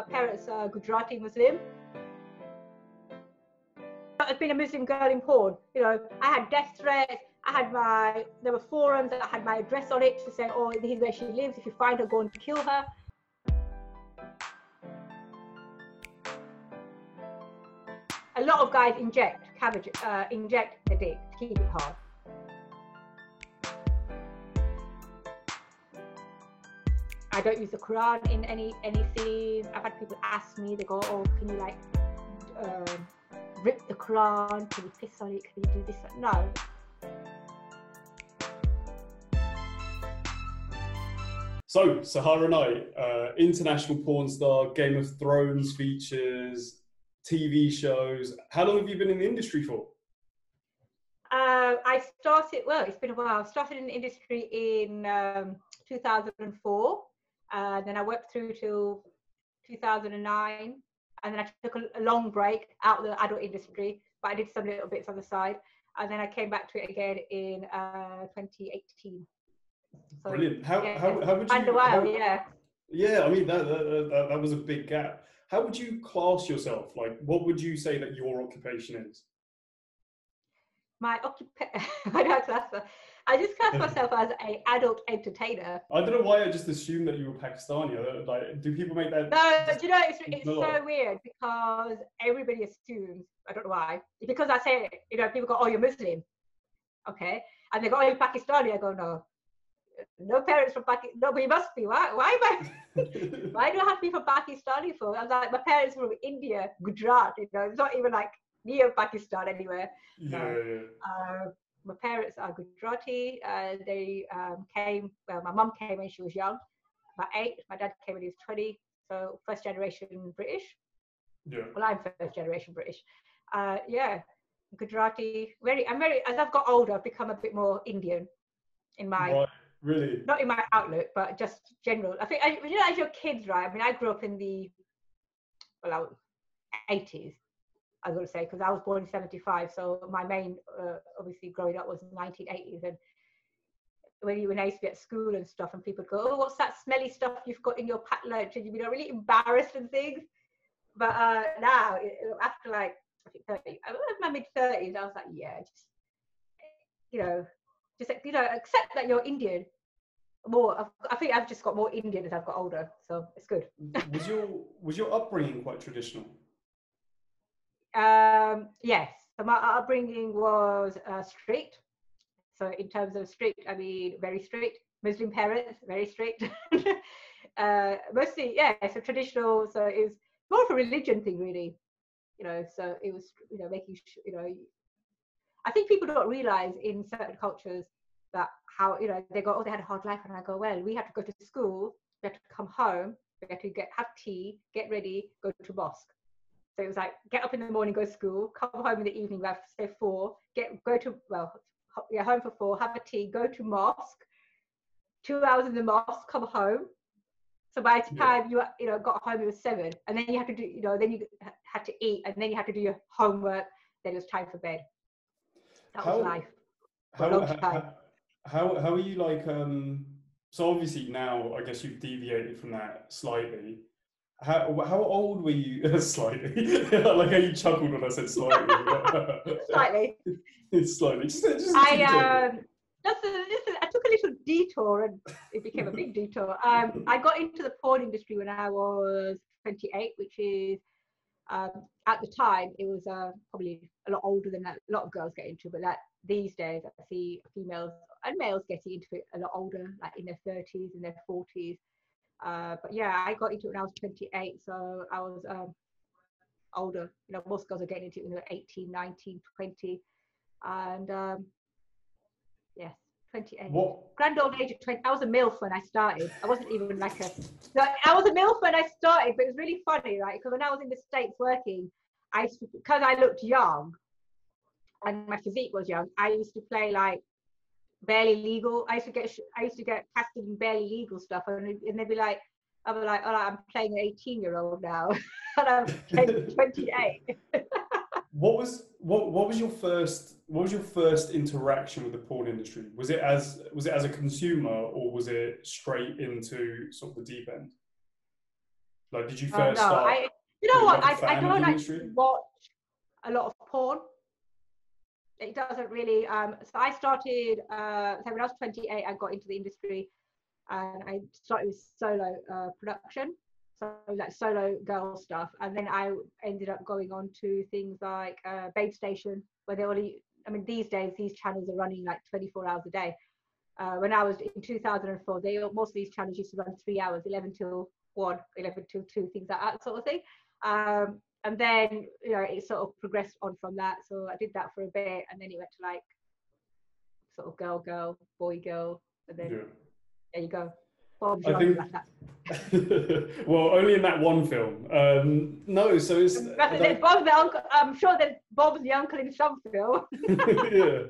My parents are Gujarati Muslim. I've been a Muslim girl in porn. You know, I had death threats. I had my, there were forums that had my address on it to say, oh, this is where she lives. If you find her, go and kill her. A lot of guys inject cabbage, uh, inject the dick to keep it hard. I don't use the Quran in any any scenes. I've had people ask me, they go, "Oh, can you like um, rip the Quran? Can you piss on it? Can you do this?" No. So, Sahara Knight, uh, international porn star, Game of Thrones features, TV shows. How long have you been in the industry for? Uh, I started, well, it's been a while. I started in the industry in um, 2004. Uh, then I worked through till 2009. And then I took a, a, long break out of the adult industry, but I did some little bits on the side. And then I came back to it again in uh, 2018. So, Brilliant. How, yeah, how, how would you? And a while, how, yeah. Yeah, I mean, that, that, that, that was a big gap. How would you class yourself? Like, what would you say that your occupation is? My occupation, I don't class I just class myself as a adult entertainer. I don't know why I just assumed that you were Pakistani. Like, do people make that? No, do you know it's, it's so weird because everybody assumes. I don't know why. Because I say, you know, people go, "Oh, you're Muslim," okay, and they go, "Oh, you're Pakistani." I go, "No, no parents from Pakistan. No, but you must be. Why? Why am I? why do I have to be from Pakistani for? I was like, my parents were from India, Gujarat. You know, it's not even like near Pakistan anywhere. Yeah, yeah. Uh, my parents are Gujarati. Uh, they um, came. Well, my mum came when she was young, about eight. My dad came when he was twenty. So first generation British. Yeah. Well, I'm first generation British. Uh, yeah, Gujarati. Very. I'm very. As I've got older, I've become a bit more Indian in my. Right Really? Not in my outlook, but just general. I think, you know, as your kids, right? I mean, I grew up in the, well, 80s, I would say, because I was born in 75. So my main, uh, obviously, growing up was 1980s. And when you when I used to at school and stuff, and people go, "Oh, what's that smelly stuff you've got in your packed lunch?" and you'd be really embarrassed and things. But uh, now, after like I think 30, I was my mid 30s, I was like, yeah, just you know, just you know accept that you're Indian. More, I think I've just got more Indian as I've got older, so it's good. was your was your upbringing quite traditional? Um, yes, so my upbringing was uh, strict. So in terms of strict, I mean very strict. Muslim parents, very strict. uh, mostly, yeah, it's so traditional. So it was more of a religion thing, really. You know, so it was, you know, making sure, you know, I think people don't realize in certain cultures that how you know they go oh they had a hard life and I go well we had to go to school we had to come home we had to get have tea get ready go to mosque so it was like get up in the morning go to school come home in the evening about say four get go to well yeah home for four have a tea go to mosque two hours in the mosque come home so by the time yeah. you you know got home it was seven and then you had to do you know then you had to eat and then you had to do your homework then it was time for bed that how, was life. How, how, how, how are you like, um, so obviously now I guess you've deviated from that slightly. How, how old were you? slightly. like how you chuckled when I said slightly. slightly. slightly. Just, just I, um, I took a little detour and it became a big detour. Um, I got into the porn industry when I was 28, which is um, at the time it was uh, probably a lot older than a lot of girls get into but that these days i see females and males getting into it a lot older like in their 30s and their 40s uh, but yeah i got into it when i was 28 so i was um, older you know most girls are getting into it when they're 18 19 20 and um, yes 28. What? Grand old age of 20. I was a MILF when I started. I wasn't even like a. I was a MILF when I started, but it was really funny, right? Because when I was in the States working, I because I looked young and my physique was young, I used to play like barely legal. I used to get I used to get casted in barely legal stuff, and, and they'd be like, be like, oh, I'm playing an 18 year old now, and I'm 28. what was what what was your first what was your first interaction with the porn industry? Was it as was it as a consumer or was it straight into sort of the deep end? Like, did you Oh, first no, start? I, you know what? I, I don't actually watch a lot of porn. It doesn't really. Um, so I started. Uh, so when I was 28, I got into the industry, and I started with solo uh, production, so like solo girl stuff, and then I ended up going on to things like uh, Babe Station, where they only. I mean, these days these channels are running like 24 hours a day. Uh, when I was in 2004, they most of these channels used to run three hours, 11 till one, 11 till two, things like that sort of thing. Um, and then you know it sort of progressed on from that. So I did that for a bit, and then it went to like sort of girl, girl, boy, girl, and then Yeah. there you go. Bob's I think- like that. well, only in that one film. Um, no, so it's there's Bob's the uncle. I'm sure there's Bob's the uncle in some film. yeah.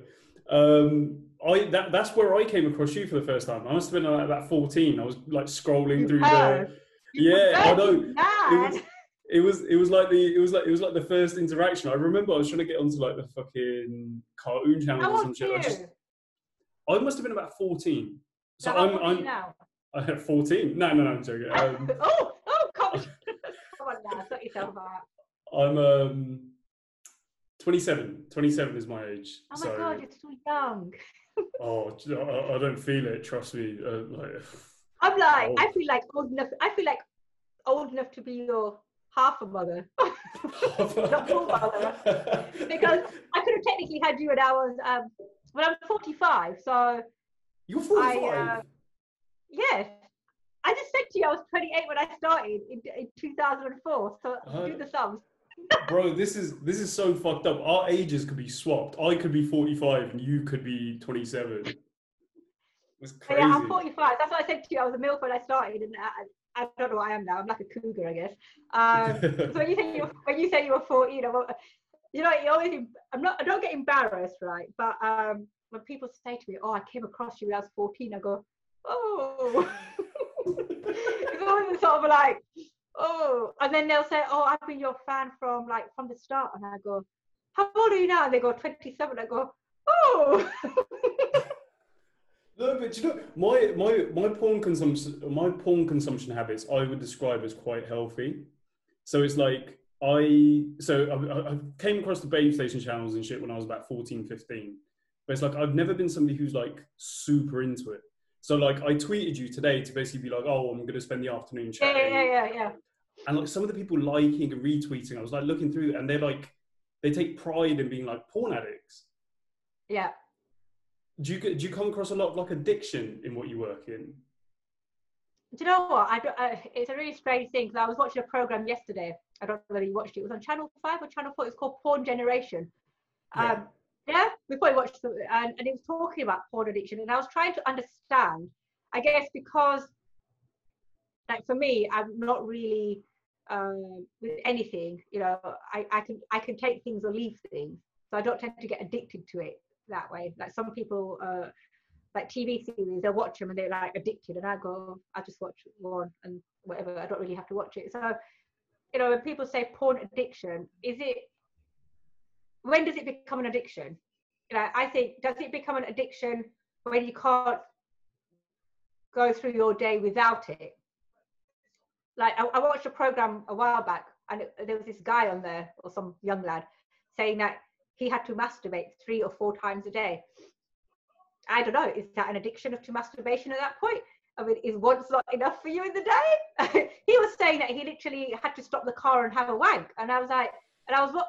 Um, I that that's where I came across you for the first time. I must have been like about fourteen. I was like scrolling through the. Yeah, I know. It was, it was like the it was like it was like the first interaction. I remember I was trying to get onto like the fucking cartoon channel How or some shit. I just I must have been about fourteen. So So I'm old are you I'm now? I had fourteen. No, no, no, I'm joking. Um, oh, oh, come on. come on now, sort yourself out. I'm um 27. 27 is my age. Oh my so, god, you're still young. oh, do you know, I, I don't feel it. Trust me. Uh, like, I'm like, Oh. I feel like old enough. I feel like old enough to be your half a mother. Not full mother. because I could have technically had you when I was, um, when I'm 45. So you're 45. I, uh, yes, I just said to you I was 28 when I started in, in 2004. So Uh, do the sums. Bro, this is this is so fucked up. Our ages could be swapped. I could be 45 and you could be 27. It's crazy. yeah, I'm 45. That's what I said to you. I was a MILF when I started, and I, don't know what I am now. I'm like a cougar, I guess. Um, so when you say you were, when you say you were 14, I'm, you know, you always I'm not I don't get embarrassed, right? But um, when people say to me, "Oh, I came across you when I was 14," I go, "Oh." it's always sort of like, "Oh," and then they'll say, "Oh, I've been your fan from like from the start," and I go, "How old are you now?" And they go, "27." I go, "Oh." No, but you know, my my my porn consumption my porn consumption habits I would describe as quite healthy. So it's like I so I, I came across the Babe Station channels and shit when I was about 14, 15. But it's like I've never been somebody who's like super into it. So like I tweeted you today to basically be like, oh, I'm gonna spend the afternoon yeah, chatting. yeah, yeah, yeah. And like some of the people liking and retweeting, I was like looking through and they're like they take pride in being like porn addicts. Yeah. Do you do you come across a lot of like addiction in what you work in? Do you know what? I, don't- I it's a really strange thing because I was watching a program yesterday. I don't know whether you watched it. It was on Channel Five or Channel Four. It's called Porn Generation. Yeah. Um, yeah, we probably watched it, and, and it was talking about porn addiction, and I was trying to understand. I guess because, like for me, I'm not really um, with anything. You know, I, I can I can take things or leave things, so I don't tend to get addicted to it that way. Like some people. Uh, like TV series, they'll watch them and they're like addicted, and I go, I just watch one and whatever. I don't really have to watch it. So, you know, when people say porn addiction, is it? When does it become an addiction? You know, I think does it become an addiction when you can't go through your day without it? Like I, I watched a program a while back, and it, there was this guy on there or some young lad saying that he had to masturbate three or four times a day. I don't know, is that an addiction to masturbation at that point? I mean, is once not enough for you in the day? he was saying that he literally had to stop the car and have a wank, and I was like, and I was what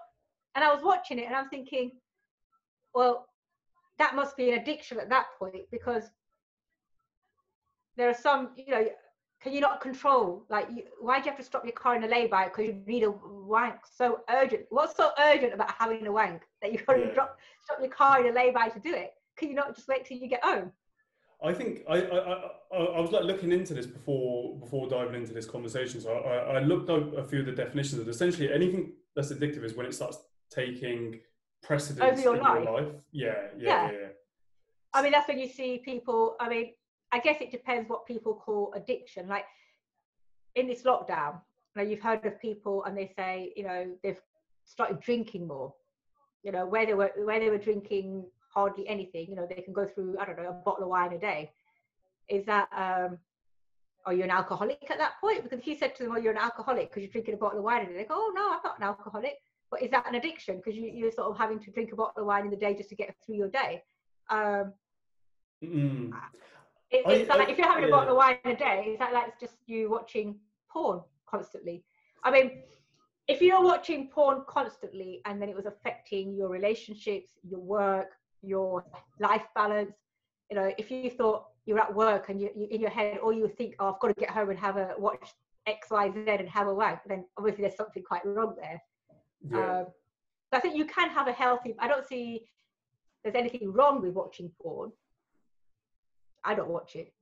and I was watching it, and I'm thinking, well, that must be an addiction at that point because there are some, you know, can you not control? Like, you, why do you have to stop your car in a lay-by because you need a wank so urgent? What's so urgent about having a wank that you've got to Yeah. drop, stop your car in a lay-by to do it? Can you not just wait till you get home? I think I, I, I, I- was like looking into this before before diving into this conversation. So I, I looked up a few of the definitions of essentially anything that's addictive is when it starts taking precedence Over your in life? your life. Yeah, yeah, Yeah. yeah. yeah. I mean, that's when you see people. I mean, I guess it depends what people call addiction. Like in this lockdown, you know, you've heard of people and they say, you know, they've started drinking more. You know, where they were where they were drinking hardly anything. You know, they can go through I don't know a bottle of wine a day. Is that um, are you an alcoholic at that point? Because if you said to them, "Oh, you're an alcoholic because you're drinking a bottle of wine," and they go, "Oh no, I'm not an alcoholic," but is that an addiction because you, you're sort of having to drink a bottle of wine in the day just to get through your day? Um, Mm. It, I- like I- if you're having a bottle of wine a day, it's like that's just you watching porn constantly. I mean, if you're watching porn constantly and then it was affecting your relationships, your work, your life balance, you know, if you thought you're at work and you, you in your head, all you think, oh, I've got to get home and have a watch X, Y, Z and have a wank, then obviously there's something quite wrong there. Yeah. Um, I think you can have a healthy. I don't see there's anything wrong with watching porn. I don't watch it.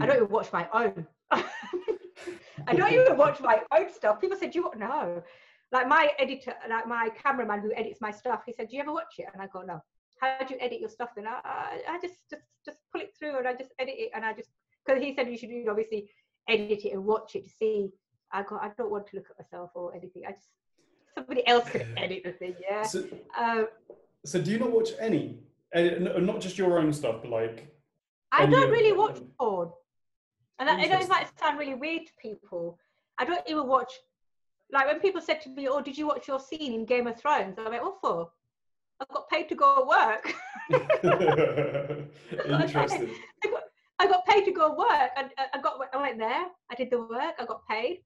I Mm. don't even watch my own. I don't even watch my own stuff. People said, "Do you want no?" Like my editor, like my cameraman who edits my stuff, he said, "Do you ever watch it?" And I go, "No." How do you edit your stuff? Then I, I, I just just just pull it through and I just edit it and I just because he said you should you know, obviously edit it and watch it to see. I go, I don't want to look at myself or anything. I just somebody else can edit the thing. Yeah. So, Um, so do you not watch any? And not just your own stuff, but like I don't really watch porn. And that, I know it might sound really weird to people. I don't even watch, like when people said to me, Oh, did you watch your scene in Game of Thrones? I'm like, What for? I got paid to go to work. interesting. I got, I got paid to go work. And uh, I got, I went there, I did the work, I got paid.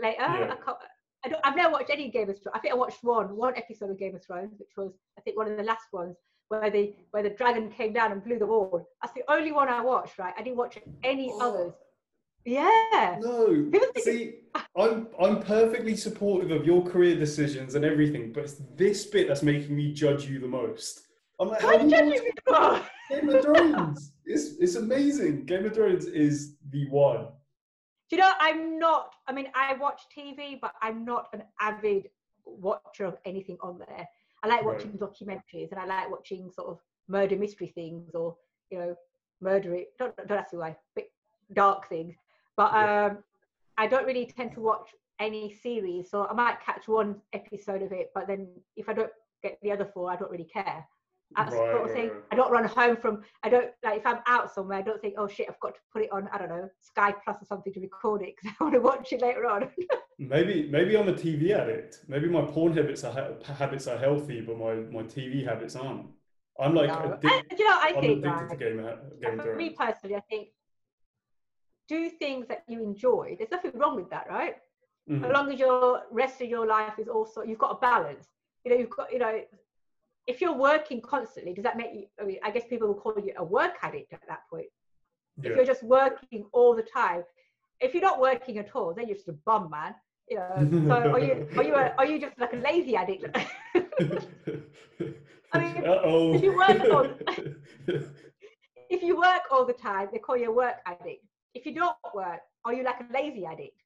Later, Yeah. I, can't, I don't, I've never watched any Game of Thrones. I think I watched one, one episode of Game of Thrones, which was, I think, one of the last ones where the where the dragon came down and blew the wall. That's the only one I watched. Right, I didn't watch any Oh. others. Yeah. No, see, I'm I'm perfectly supportive of your career decisions and everything, but it's this bit that's making me judge you the most. I'm like, Why how are you do you judging me for? Game of Thrones? it's it's amazing. Game of Thrones is the one. Do you know, I'm not, I mean, I watch TV, but I'm not an avid watcher of anything on there. I like Right. watching documentaries and I like watching sort of murder mystery things or, you know, murder, don't, don't ask me why, but dark things. But Yeah. um, I don't really tend to watch any series. So I might catch one episode of it, but then if I don't get the other four, I don't really care. Right, sort of thing. right. I don't run home from. I don't like if I'm out somewhere. I don't think, oh shit, I've got to put it on. I don't know, Sky Plus or something to record it because I want to watch it later on. Maybe maybe I'm a TV addict. Maybe my porn habits are ha- habits are healthy, but my, my TV habits aren't. I'm like No. I, you know, I I'm think addicted to Game Game for me personally, I think do things that you enjoy. There's nothing wrong with that, right? Mhm. As long as your rest of your life is also you've got a balance. You know, you've got you know, if you're working constantly, does that make you? I mean, I guess people will call you a work addict at that point. If you're just working all the time, if you're not working at all, then you're just a bum, man. You know. So are you are you a, are you just like a lazy addict? I mean, Uh-oh. if you work on- if you work all the time, they call you a work addict. If you don't work, are you like a lazy addict?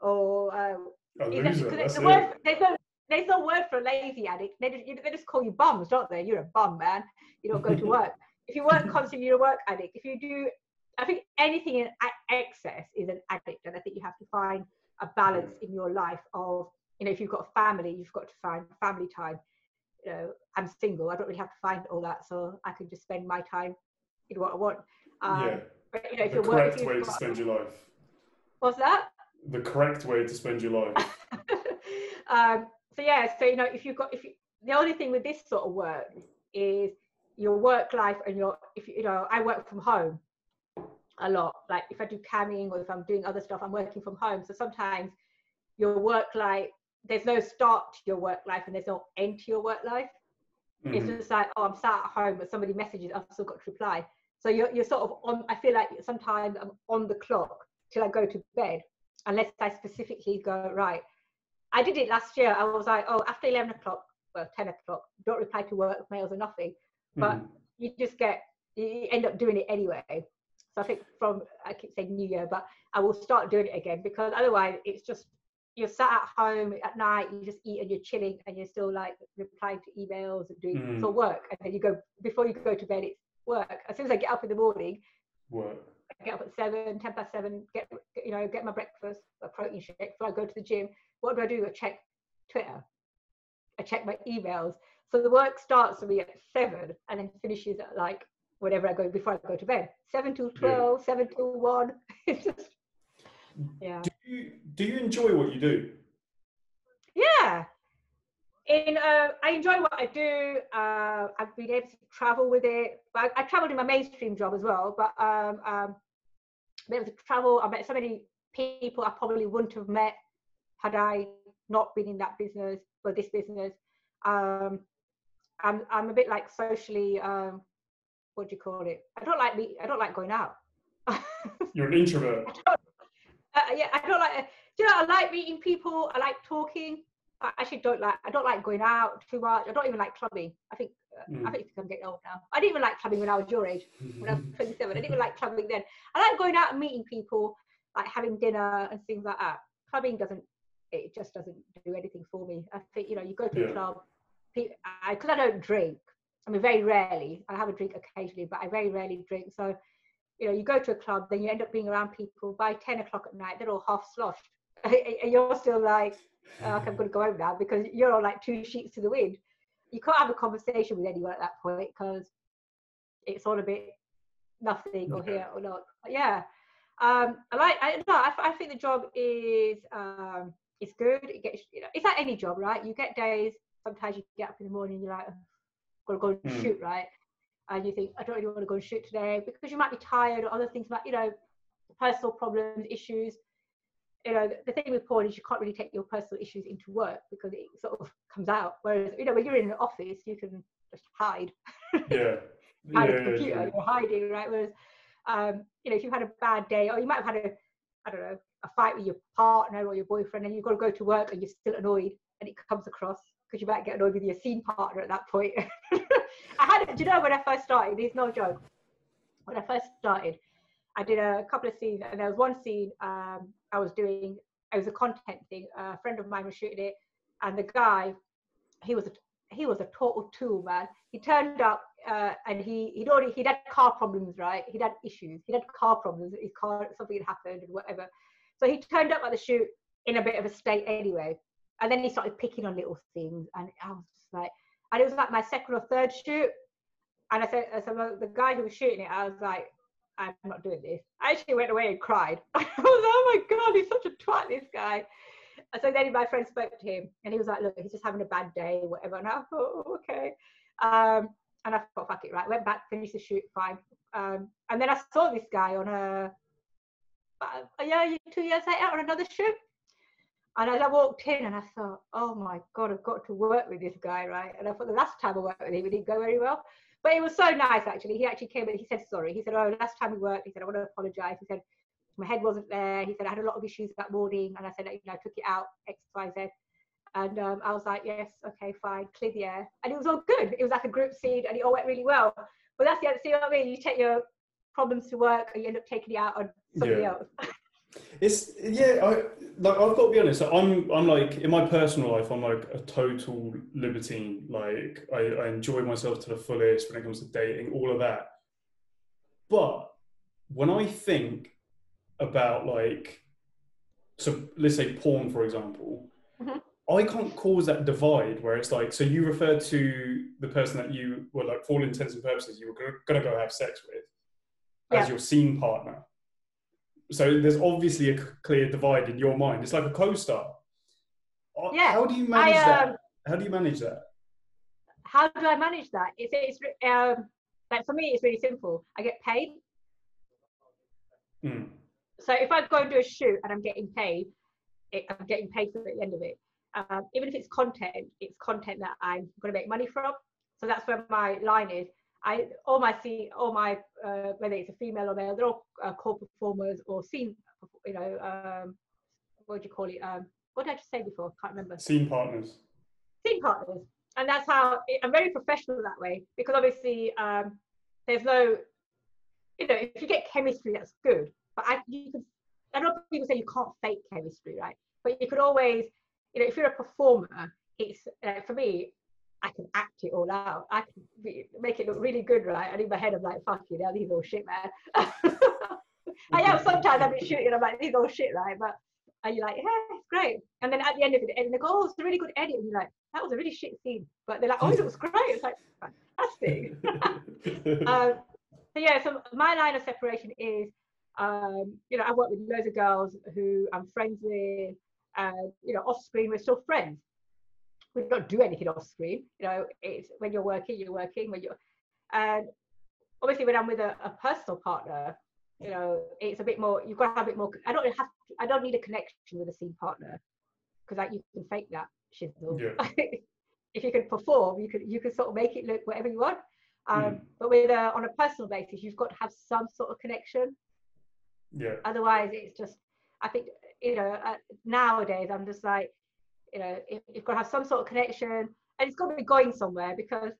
Or um, a that's the word, there's no there's no word for a lazy addict. They just, they just call you bums, don't they? You're a bum, man. You don't go to work. if you work constantly, you're a work addict. If you do, I think anything in excess is an addict, and I think you have to find a balance in your life of you know if you've got a family, you've got to find family time. You know, I'm single. I don't really have to find all that, so I can just spend my time in what I want. Um, yeah, But you know, if the you're working, correct way to spend your life. what's that? The correct way to spend your life. um, so yeah, so you know, if you've got if you, the only thing with this sort of work is your work life and your if you, know, I work from home a lot. Like if I do camming or if I'm doing other stuff, I'm working from home. So sometimes your work life there's no start to your work life and there's no end to your work life. It's Mhm. just like, oh, I'm sat at home, but somebody messages, I've still got to reply. So you're, you're sort of on, I feel like sometimes I'm on the clock till I go to bed, unless I specifically go, right. I did it last year. I was like, oh, after 11 o'clock, well, 10 o'clock, don't reply to work mails or nothing. But Mhm. you just get, you end up doing it anyway. So I think from, I keep saying New Year, but I will start doing it again because otherwise it's just, you're sat at home at night, you just eat and you're chilling and you're still like replying to emails and doing Mm. for work. And then you go, before you go to bed, it's work. As soon as I get up in the morning, Work. I get up at seven, ten past seven, get, you know, get my breakfast, a protein shake before I go to the gym. What do I do? I check Twitter. I check my emails. So the work starts for me at seven and then finishes at like whatever I go before I go to bed. Seven till Yeah. seven till one. It's just yeah. Do you do you enjoy what you do? Yeah. In uh, I enjoy what I do. Uh, I've been able to travel with it. I, I traveled in my mainstream job as well, but um, um, been able to travel. I met so many people I probably wouldn't have met had I not been in that business or this business. Um, I'm I'm a bit like socially um, what do you call it? I don't like me. I don't like going out. You're an introvert. uh, yeah, I don't like. Uh, you know? I like meeting people. I like talking. I actually don't like. I don't like going out too much. I don't even like clubbing. I think. Mm. I think I'm getting old now. I didn't even like clubbing when I was your age. When I was 27, I didn't even like clubbing then. I like going out and meeting people, like having dinner and things like that. Clubbing doesn't. It just doesn't do anything for me. I think you know, you go to yeah. a club. Because I, I don't drink. I mean, very rarely. I have a drink occasionally, but I very rarely drink. So, you know, you go to a club, then you end up being around people by 10 o'clock at night, they're all half sloshed. and you're still like, oh, I'm going to go home now because you're on like two sheets to the wind. You can't have a conversation with anyone at that point because it's all a bit nothing or here or not. But yeah. Um, I like, I, no, I, I think the job is, um, it's good. It gets, you know, it's like any job, right? You get days, sometimes you get up in the morning, you're like, got to go and mm. shoot, right? And you think, I don't really want to go and shoot today because you might be tired or other things, like, you know, personal problems, issues. You know, the, the thing with porn is you can't really take your personal issues into work because it sort of comes out. Whereas, you know, when you're in an office, you can just hide. Yeah. hide yeah, a computer, yeah, you're hiding, right? Whereas, um, you know, if you've had a bad day or you might have had a, I don't know, a fight with your partner or your boyfriend and you've got to go to work and you're still annoyed and it comes across because you might get annoyed with your scene partner at that point. I had, do you know, when I first started, it's no joke. When I first started, I did a couple of scenes, and there was one scene um, I was doing. It was a content thing. A friend of mine was shooting it, and the guy, he was a he was a total tool, man. He turned up uh, and he he'd already he'd had car problems, right? He'd had issues. He'd had car problems. His car something had happened and whatever. So he turned up at the shoot in a bit of a state anyway. And then he started picking on little things, and I was just like, and it was like my second or third shoot. And I said, so the guy who was shooting it, I was like, I'm not doing this. I actually went away and cried. I was, oh my God, he's such a twat, this guy. And so then my friend spoke to him and he was like, look, he's just having a bad day, whatever. And I thought, oh, okay. Um, and I thought, fuck it, right. Went back, finished the shoot, fine. Um, and then I saw this guy on a, a year, two years later on another shoot. And as I walked in and I thought, oh my God, I've got to work with this guy, right? And I thought the last time I worked with him, it didn't go very well. But it was so nice, actually. He actually came and he said sorry. He said, oh, last time we worked, he said, I want to apologize. He said, my head wasn't there. He said, I had a lot of issues that morning. And I said, you know, I took it out, X, Y, Z. And um, I was like, yes, okay, fine, clear the air. And it was all good. It was like a group scene and it all went really well. But that's the other, see what I mean? You take your problems to work and you end up taking it out on somebody yeah. else. It's yeah, I like I've got to be honest. I'm I'm like in my personal life, I'm like a total libertine. Like I, I enjoy myself to the fullest when it comes to dating, all of that. But when I think about like, so let's say porn, for example, mm-hmm. I can't cause that divide where it's like, so you refer to the person that you were like, for all intents and purposes, you were going to go have sex with as yeah. your scene partner so there's obviously a clear divide in your mind. It's like a co-star. Uh, yeah. How do you manage I, um, that? How do you manage that? How do I manage that? It's, it's um, like for me, it's really simple. I get paid. Mm. So if I go and do a shoot and I'm getting paid, it, I'm getting paid for at the end of it. Um, even if it's content, it's content that I'm going to make money from. So that's where my line is. I all my all my uh, whether it's a female or male, they're all uh, core performers or scene, you know, um, what do you call it? Um, what did I just say before? I can't remember. Scene partners. Scene partners, and that's how I'm very professional that way because obviously um, there's no, you know, if you get chemistry, that's good. But I, you can, I know people say you can't fake chemistry, right? But you could always, you know, if you're a performer, it's uh, for me I can act it all out. I can be, make it look really good, right? And in my head, I'm like, fuck you, now these all shit, man. I am sometimes I've been shooting, I'm like, these all shit, right? But are you're like, yeah, it's great. And then at the end of it, and they go, oh, it's a really good edit. And you're like, that was a really shit scene. But they're like, oh, it was great. It's like, fantastic. um, so yeah, so my line of separation is Um, you know, I work with loads of girls who I'm friends with, and you know, off screen we're still friends. We don't do anything off screen. You know, it's when you're working, you're working. When you're, and obviously when I'm with a, a personal partner, you know, it's a bit more. You've got to have a bit more. I don't have. I don't need a connection with a scene partner because like you can fake that shizzle. Yeah. if you can perform, you can you can sort of make it look whatever you want. Um, Mm. But with a, on a personal basis, you've got to have some sort of connection. Yeah. Otherwise, it's just. I think you know uh, nowadays I'm just like, you know, if, you've got to have some sort of connection, and it's got to be going somewhere because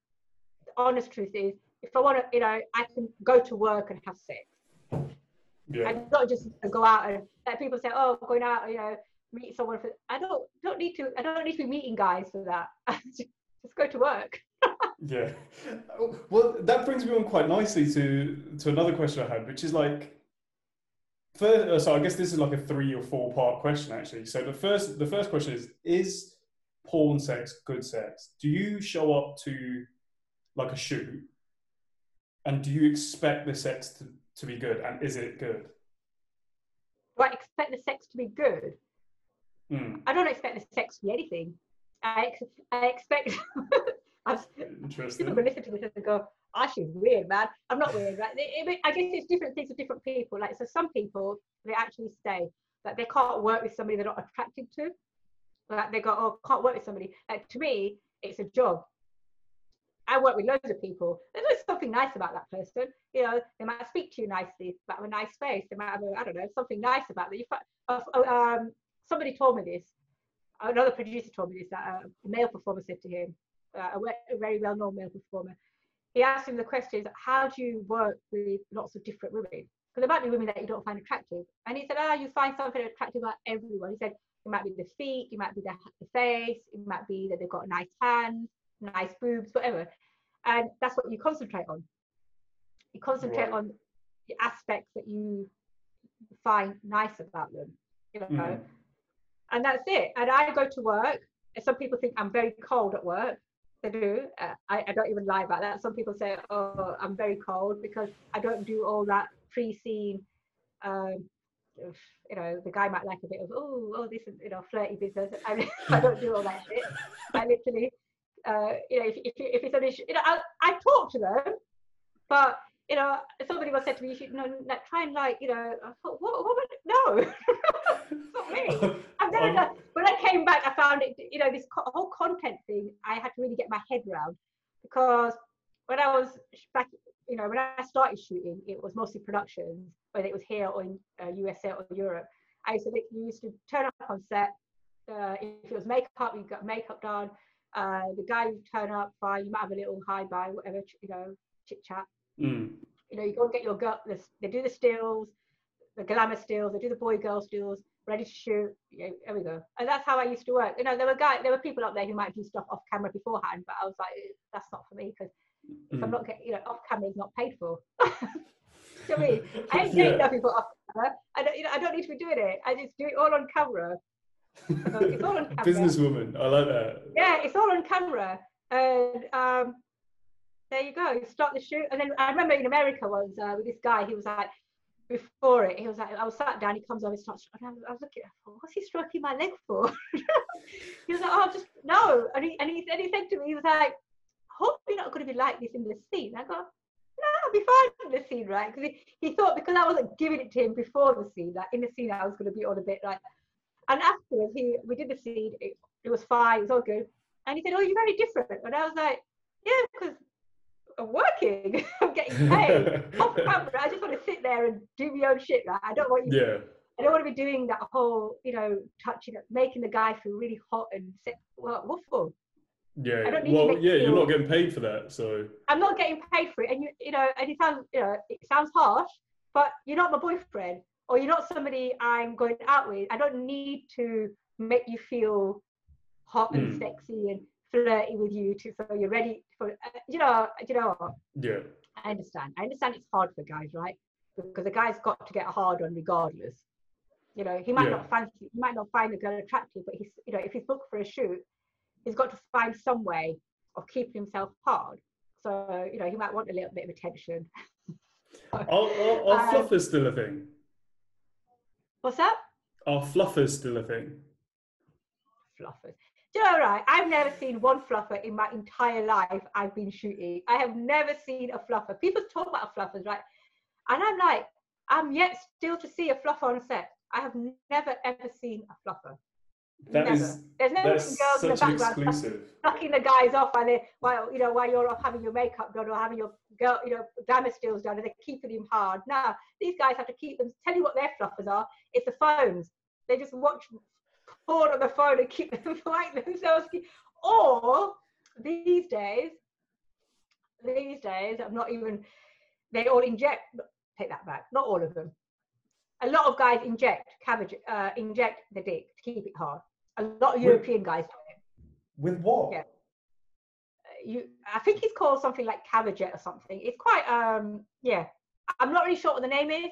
the honest truth is, if I want to, you know, I can go to work and have sex. Yeah. and not just go out and like people say, oh, going out, you know, meet someone for. I don't don't need to. I don't need to be meeting guys for that. just go to work. Yeah. Well, that brings me on quite nicely to to another question I had, which is like, first, uh, so I guess this is like a three or four part question actually. So the first the first question is: Is porn sex good sex? Do you show up to like a shoot, and do you expect the sex to, to be good, and is it good? Do I expect the sex to be good? Mm, I don't expect the sex to be anything. I, ex- I expect. I've, interesting. people listen to this and go, "Ah, she's weird, man." I'm not weird, right? It- it- I guess it's different things for different people. Like, so some people they actually say that they can't work with somebody they're not attracted to. Like they go, "Oh, can't work with somebody." Like to me, it's a job. I work with loads of people. There's always something nice about that person. You know, they might speak to you nicely, they might have a nice face. They might have, I don't know, something nice about them. You, uh, uh, um, somebody told me this. Another producer told me this. That uh, a male performer said to him, uh, a very well-known male performer. He asked him the question, "How do you work with lots of different women? Because there might be women that you don't find attractive." And he said, "Ah, you find something attractive about everyone." He said, "It might be the feet, it might be the, the face, it might be that they've got nice hands, nice boobs, whatever." And that's what you concentrate on. You concentrate on the aspects that you find nice about them, you know. Mm. And that's it. And I go to work. Some people think I'm very cold at work. They do. Uh, I, I don't even lie about that. Some people say, "Oh, I'm very cold because I don't do all that pre-scene." Um, you know, the guy might like a bit of, "Oh, oh, this is you know flirty business." I, I don't do all that shit. I literally, uh, you know, if, if, if it's an issue, you know, I, I talk to them, but you know, somebody once said to me, "You should you know, try and like, you know." I thought, "What? what would, no, not me." I've never Um, done. When I came back, I found it. You know, this co- whole content thing. I had to really get my head around because when I was back, you know, when I started shooting, it was mostly productions, whether it was here or in uh, USA or Europe. I used to you used to turn up on set. Uh, if it was makeup, you got makeup done. Uh, the guy would turn up, fine. You might have a little hi bye, whatever, you know, chit chat mm, you know, you go and get your girl, they do the stills, the glamour stills, they do the boy girl stills, ready to shoot. Yeah, there we go. And that's how I used to work. You know, there were guys, there were people up there who might do stuff off camera beforehand, but I was like, "Eh, that's not for me because if I'm mm. not getting, you know, off camera is not paid for. You know I mean? I ain't Yeah. nothing off camera. I don't, you know, I don't need to be doing it. I just do it all on camera. it's all on camera. Businesswoman, I like that. Yeah, it's all on camera. And um, there you go. You start the shoot. And then I remember in America was uh, with this guy, he was like, before it, he was like, I was sat down, he comes over, starts, and I was, looking, what's he stroking my leg for? he was like, oh, just, no. And he, and he, and he said to me, he was like, hope you're not going to be like this in the scene. I go, no, I'll be fine in the scene, right? Because he, he thought because I wasn't giving it to him before the scene, that in the scene I was going to be on a bit like, and afterwards he, we did the scene, it, it was fine, it was all good. And he said, oh, you're very different. And I was like, yeah, because I'm working, I'm getting paid. Off camera, I just want to sit there and do my own shit. Right? I don't want you. yeah. I don't want to be doing that whole, you know, touching it, making the guy feel really hot and sick. Well, what for? Yeah. I don't need to Well, yeah, you you're not getting paid for that, so I'm not getting paid for it, and you, you know, and it sounds, you know, it sounds harsh, but you're not my boyfriend, or you're not somebody I'm going out with. I don't need to make you feel hot and Mm. sexy and flirty with you too, so you're ready for, uh, you know, you know. what? yeah. I understand. I understand it's hard for guys, right? Because a guy's got to get a hard on regardless. You know, he might Yeah. not fancy, he might not find the girl attractive, but he's, you know, if he's booked for a shoot, he's got to find some way of keeping himself hard. So, you know, he might want a little bit of attention. Are, are, are Um, fluffers still a thing? What's that? Are fluffers still a thing? Fluffers. You know, right? I've never seen one fluffer in my entire life I've been shooting. I have never seen a fluffer. People talk about fluffers, right? And I'm like, I'm yet still to see a fluffer on set. I have never ever seen a fluffer. That Never. is There's no girls in the background sucking the guys off while they while you know while you're off having your makeup done or having your girl you know glamour stills done and they're keeping him hard. Now these guys have to keep them. Tell you what their fluffers are. It's the phones. They just watch porn on the phone and keep them like themselves. Or these days, these days I'm not even. They all inject. Take that back. Not all of them. A lot of guys inject cabbage. Uh, inject the dick to keep it hard. A lot of Wait. European guys do it With what? Yeah. you I think it's called something like Caverject or something. It's quite um yeah. I'm not really sure what the name is,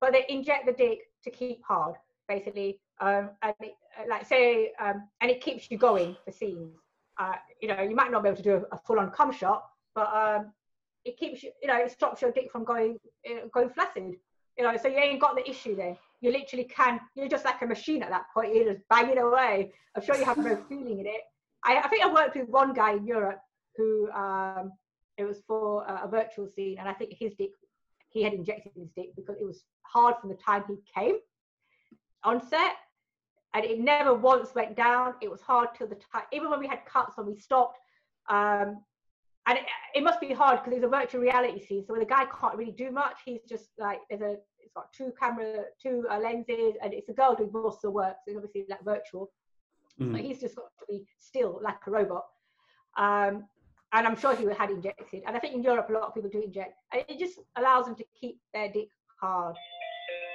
but they inject the dick to keep hard, basically. Um and it, uh, like say um and it keeps you going for scenes. Uh you know, you might not be able to do a, a full on cum shot, but um it keeps you you know, it stops your dick from going uh, going flaccid. You know, so you ain't got the issue there. You literally can. You're just like a machine at that point. You're just banging away. I'm sure you have no feeling in it. I, I think I worked with one guy in Europe who um, it was for a, a virtual scene, and I think his dick, he had injected his dick because it was hard from the time he came on set, and it never once went down. It was hard till the time, even when we had cuts and we stopped. Um, and it, it must be hard because it's a virtual reality scene, so when the guy can't really do much. He's just like there's a it's got two camera, two uh, lenses, and it's a girl doing most of the work. So it's obviously like virtual. Mm. But he's just got to be still like a robot. Um, and I'm sure he had injected. And I think in Europe, a lot of people do inject. And it just allows them to keep their dick hard.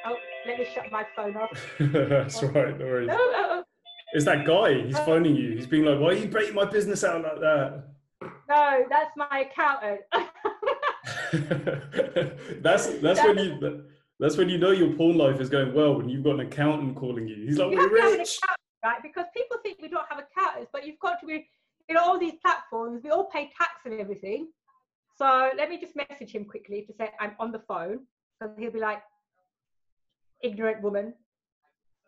Oh, let me shut my phone off. That's oh. right. No worries. No, oh, oh, It's that guy. He's uh. phoning you. He's being like, "Why are you breaking my business out like that?" no, that's my accountant. that's that's when you that's when you know your porn life is going well when you've got an accountant calling you. He's like, you "We're to have an rich." right? Because people think we don't have accountants, but you've got to be, you know, all these platforms, we all pay tax and everything. So let me just message him quickly to say I'm on the phone because he'll be like, ignorant woman.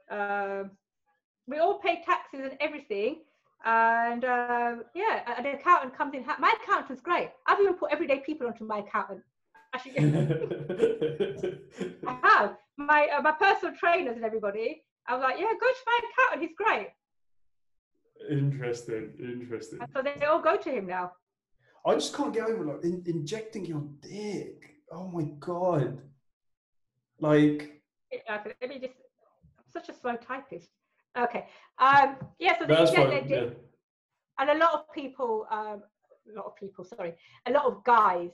Um, we all pay taxes and everything. And um, yeah, an accountant comes in. My accountant was great. I've even put everyday people onto my accountant. Actually, I have my uh, my personal trainers and everybody. I was like, yeah, go to my accountant. He's great. interesting. Interesting. And so they all go to him now. I just can't get over like in, injecting your dick. Oh my god! Like Uh, Let me just. I'm such a slow typist. Okay. Um, yeah. So they that's inject fine. their Yeah. and a lot of people, um, a lot of people, sorry, a lot of guys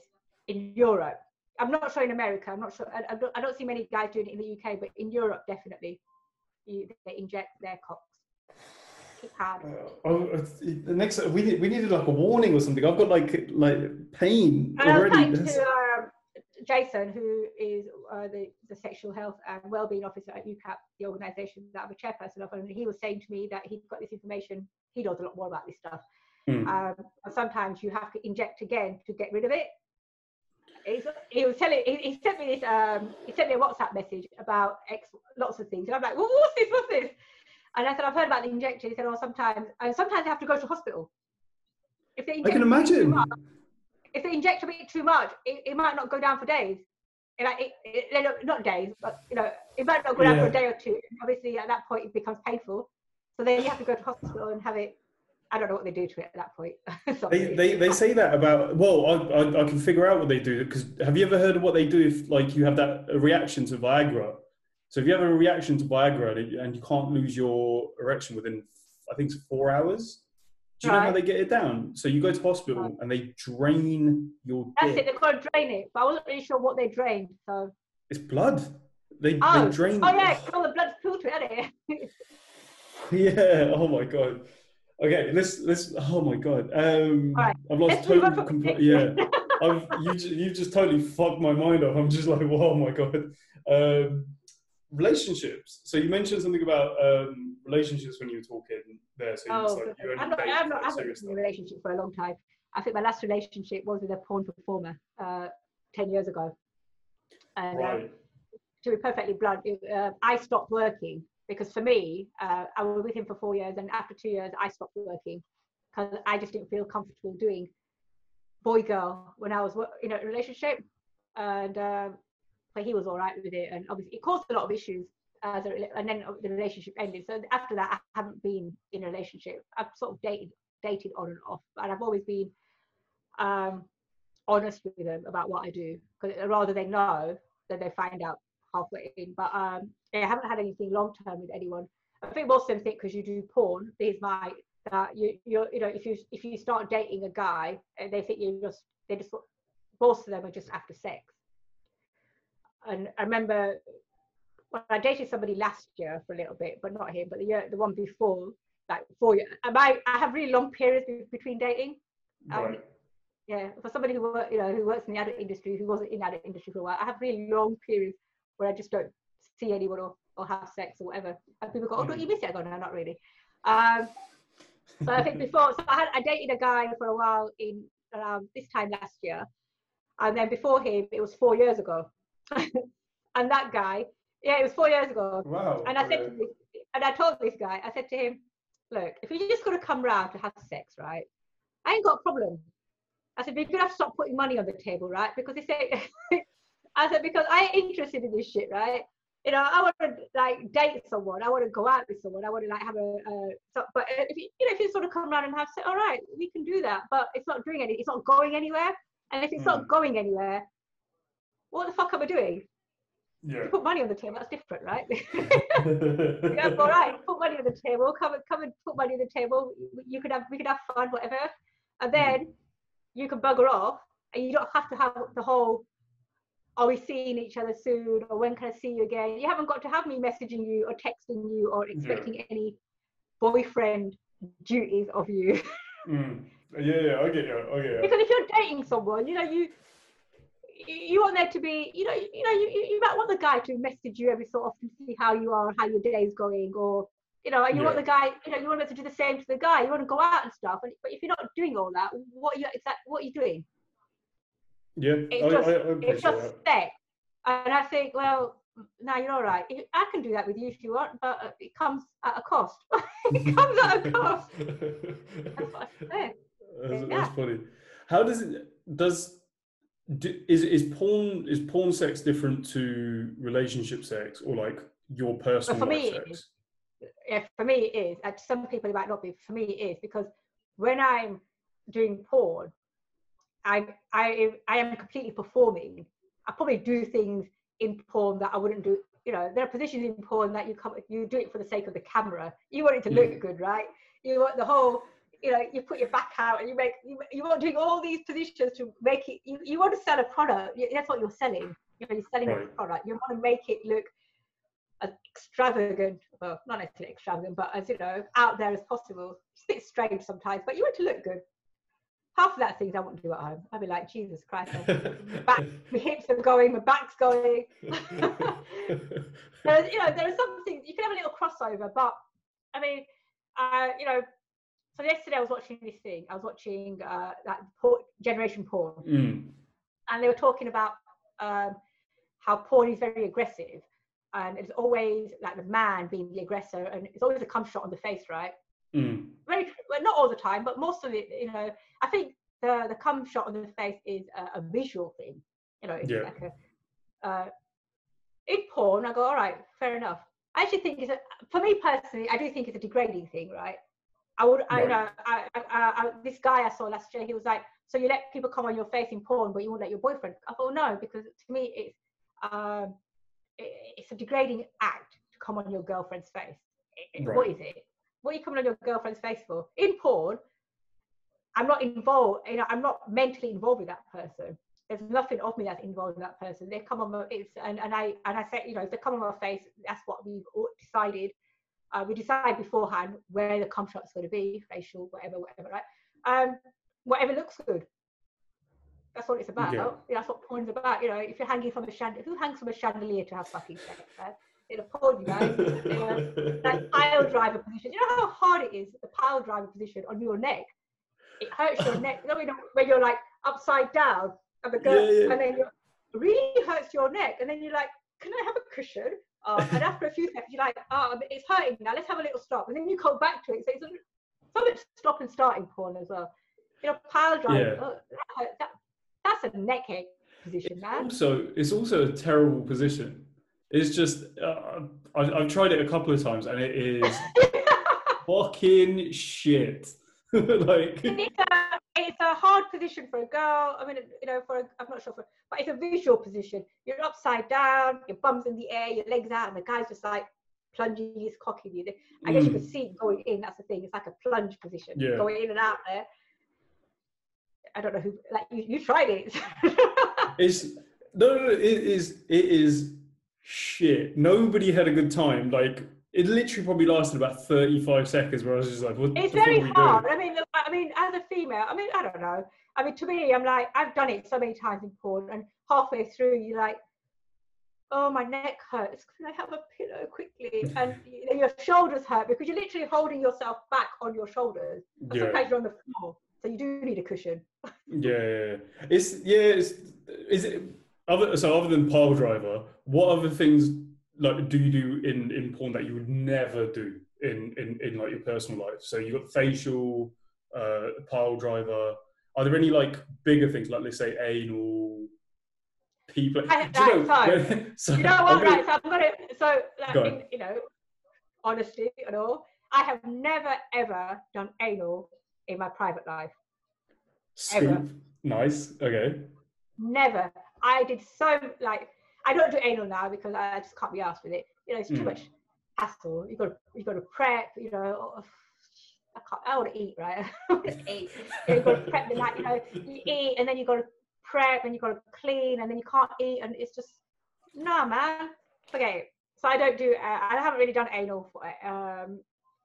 in Europe. I'm not sure in America. I'm not sure. I, I, don't, I don't see many guys doing it in the UK, but in Europe, definitely, you, they inject their cocks. Uh, oh, the next we need, we needed like a warning or something. I've got like like pain And already. saying That's- to Jason, who is uh, the, the sexual health and wellbeing officer at UKAP, the organisation that I'm a chairperson of, and he was saying to me that he's got this information. He knows a lot more about this stuff. Hmm. Um, and sometimes you have to inject again to get rid of it. He's, he was telling. He, he sent me this. Um, he sent me a WhatsApp message about X, lots of things, and I'm like, well, what's this? What's this? And I said, I've heard about the injection. He said, oh, sometimes, and sometimes they have to go to hospital. If they I can imagine. much, if they inject a bit too much, it, it might not go down for days. And like, it, it, not days, but you know, it might not go down for a day or two. Obviously, at that point, it becomes painful. So then you have to go to hospital and have it. I don't know what they do to it at that point. They, they, they say that about well I, I, I can figure out what they do because have you ever heard of what they do if like you have that reaction to Viagra so if you have a reaction to Viagra and you- and you can't lose your erection within I think it's four hours do you know how they get it down so you go to hospital Right. and they drain your That's it. They've got to drain it, but I wasn't really sure what they drained. So it's blood they, oh, they drain oh yeah, all the blood's filtered, it? yeah oh my god okay let's let's oh my god um All right, I've lost Let's total compl- yeah I've, you, you just totally fucked my mind up. I'm just like, oh my god. Um, relationships. So you mentioned something about um, relationships when you were talking there. So Oh, like, you I'm not, I'm not, I've serious been in a relationship for a long time. I think my last relationship was with a porn performer uh, 10 years ago. And, um, Right. to be perfectly blunt, it, uh, I stopped working because for me, uh, I was with him for four years, and after two years, I stopped working because I just didn't feel comfortable doing boy girl when I was in a relationship, and uh, but he was all right with it, and obviously it caused a lot of issues. As a, and then the relationship ended. So after that, I haven't been in a relationship. I've sort of dated dated on and off, and I've always been um, honest with them about what I do, because rather they know than they find out halfway in. But um, I haven't had anything long term with anyone. I think most of them think because you do porn, these might that you you you know if you if you start dating a guy they think you just they just most of them are just after sex. And I remember when I dated somebody last year for a little bit, but not him, but the year the one before, like four years. I I have really long periods between dating. Um, right. yeah, for somebody who work, you know who works in the adult industry, who wasn't in the adult industry for a while, I have really long periods where I just don't see anyone or, or have sex or whatever. And people go, "Oh, don't you miss it?" I go, "No, not really." Um, so I think before, so I had I dated a guy for a while in around this time last year, and then before him, it was four years ago. and that guy, yeah, it was four years ago. Wow. And I said to this, and I told this guy, I said to him, look, if you're just gonna come round to have sex, right? I ain't got a problem. I said, but you're gonna have to stop putting money on the table, right? Because they say, I said, because I ain't interested in this shit, right? you know, I want to like date someone. I want to go out with someone. I want to like have a, uh, so, but if you, you know, if you sort of come around and have, say, all right, we can do that, but it's not doing any, it's not going anywhere. And if it's mm. not hmm. going anywhere, what the fuck am I doing? Yeah. You put money on the table. That's different, right? yeah, all right, put money on the table. Come and come and put money on the table. You could have, we could have fun, whatever, and hmm. then mm. you can bugger off, and you don't have to have the whole are we seeing each other soon or when can I see you again? You haven't got to have me messaging you or texting you or expecting yeah. any boyfriend duties of you. mm. Yeah, yeah, I get you. I get you. Because if you're dating someone, you know, you you want there to be, you know, you know, you, you might want the guy to message you every so often to see how you are, and how your day is going, or you know, you yeah. want the guy, you know, you want to do the same to the guy. You want to go out and stuff, but if you're not doing all that, what are you exact, what are you doing? Yeah, it's just, I, I it's just that. And I think, well, now you're all right. I can do that with you if you want, but it comes at a cost. it comes at a cost. that's I. That's, yeah. that's funny. How does it does do, is is porn is porn sex different to relationship sex or like your personal for me, sex? Yeah, for me it is. And some people it might not be. For me it is because when I'm doing porn, I, I, I am completely performing. I probably do things in porn that I wouldn't do. You know, there are positions in porn that you come, you do it for the sake of the camera. You want it to look mm. good, right? You want the whole, you know, you put your back out and you make, you, you want doing all these positions to make it. You, you want to sell a product. That's what you're selling. You know, you're selling right. a product. You want to make it look as extravagant, well, not necessarily extravagant, but as you know, out there as possible. It's a bit strange sometimes, but you want to look good half of that things I wouldn't do at home. I'd be like, Jesus Christ, my, back, my hips are going, my back's going. there's, you know, there are some things you can have a little crossover, but I mean, uh, you know, so yesterday I was watching this thing. I was watching uh, that porn, generation porn, mm. and they were talking about um, how porn is very aggressive, and it's always like the man being the aggressor, and it's always a cum shot on the face, right? Mm. Very, well, not all the time, but most of it, you know, I think the the cum shot on the face is a, a visual thing. You know, it's yeah. like a uh, in porn. I go, all right, fair enough. I actually think it's a, for me personally, I do think it's a degrading thing, right? I would, right. I know, I, I, I, this guy I saw last year, he was like, so you let people come on your face in porn, but you won't let your boyfriend. I thought, no, because to me, it's um, it, it's a degrading act to come on your girlfriend's face. Right. What is it? what are you coming on your girlfriend's face for? In porn, I'm not involved, you know, I'm not mentally involved with that person. There's nothing of me that's involved in that person. They come on my it's and, and I and I say, you know, if they come on my face, that's what we've decided. Uh, we decide beforehand where the cum shot's going to be, facial, whatever, whatever, right? Um, whatever looks good. That's what it's about. Yeah. That's what porn's about. You know, if you're hanging from a chandelier, who hangs from a chandelier to have fucking sex? Right? in a pod, you guys. that pile driver position. You know how hard it is, the pile driver position on your neck? It hurts your neck. You know, when you're like upside down and the girl, yeah, yeah. and then you really hurts your neck, and then you're like, can I have a cushion? Um, and after a few seconds, you're like, oh, it's hurting now. Let's have a little stop. And then you come back to it. So it's a, so much stop and starting porn as well. You know, pile driving. Yeah. Oh, that, that, that's a neck ache position, man. Also, it's also a terrible position. It's just uh, I, I've tried it a couple of times and it is fucking shit. like it's a, hard position for a girl. I mean, you know, for a, I'm not sure for, but it's a visual position. You're upside down, your bum's in the air, your legs out, and the guy's just like plunging his cock in you. I guess you Mm. can see it going in. That's the thing. It's like a plunge position, Yeah. going in and out there. I don't know who. Like you, you tried it. it's no, no, no, it is it is shit. Nobody had a good time. Like it literally probably lasted about thirty five seconds where I was just like, what it's the fuck very hard. doing? I mean, I mean, as a female, I mean, I don't know. I mean, to me, I'm like, I've done it so many times in porn, and halfway through, you're like, oh, my neck hurts. Can I have a pillow quickly? And you know, your shoulders hurt because you're literally holding yourself back on your shoulders. And Yeah. sometimes you're on the floor, so you do need a cushion. Yeah, yeah, yeah. It's yeah. It's is it other so other than pile driver, what other things like do you do in in porn that you would never do in in in like your personal life? So you got facial, uh, pile driver. Are there any like bigger things like let's say anal? People, I- do you know, right, when- so You know what? gonna- Right, so I'm gonna. So, like, Go in, you know, honestly, and all, I have never ever done anal in my private life. Scoop. Nice. Okay. Never. I did so like I don't do anal now because I just can't be asked with it. You know, it's too Mm. much hassle. You got to you got to prep. You know, I can't. I want to eat, right? I eat. You, got to prep the night. You know, you eat and then you've got to prep and you've got to clean and then you can't eat and it's just no, man. Okay, so I don't do. Uh, I haven't really done anal for it. Um,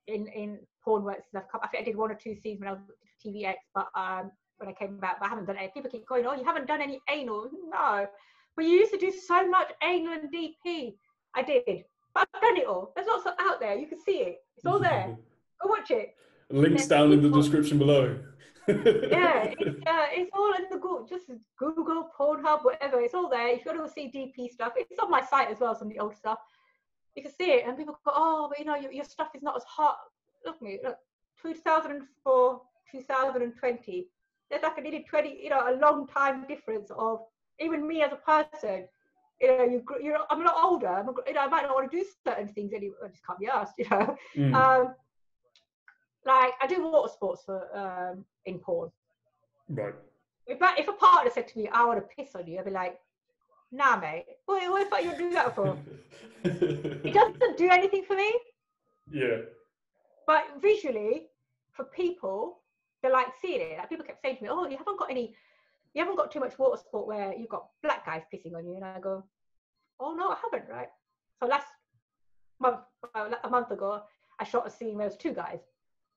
in in porn work since I've. I think I did one or two scenes when I was at TVX, but um, when I came back, but I haven't done it. People keep going, oh, you haven't done any anal. No, but you used to do so much anal and DP. I did, but I've done it all. There's lots of out there. You can see it. It's all there. Go watch it. Links down in the description below. Yeah, it's, uh, it's all in the Google. Just Google, Pornhub, whatever. It's all there. If you want to see DP stuff, it's on my site as well. Some of the old stuff. You can see it, and people go, oh, but you know, your, your stuff is not as hot. Look at me, look, 2004, 2020. There's like a nearly 20, you know, a long time difference of even me as a person. You know, you, you're, I'm a lot older. I'm, a you know, I might not want to do certain things anymore. I just can't be asked, you know. Mm. Um, like I do water sports for um, in porn. right. If, I, if a partner said to me, "I want to piss on you," I'd be like, "Nah, mate. What, what fuck you do that for?" it doesn't do anything for me. yeah. But visually, for people, they like seeing it. Like people kept saying to me, "Oh, you haven't got any, you haven't got too much water sport where you've got black guys pissing on you." And I go, "Oh no, I haven't." Right. So last month, a month ago, I shot a scene where there was two guys.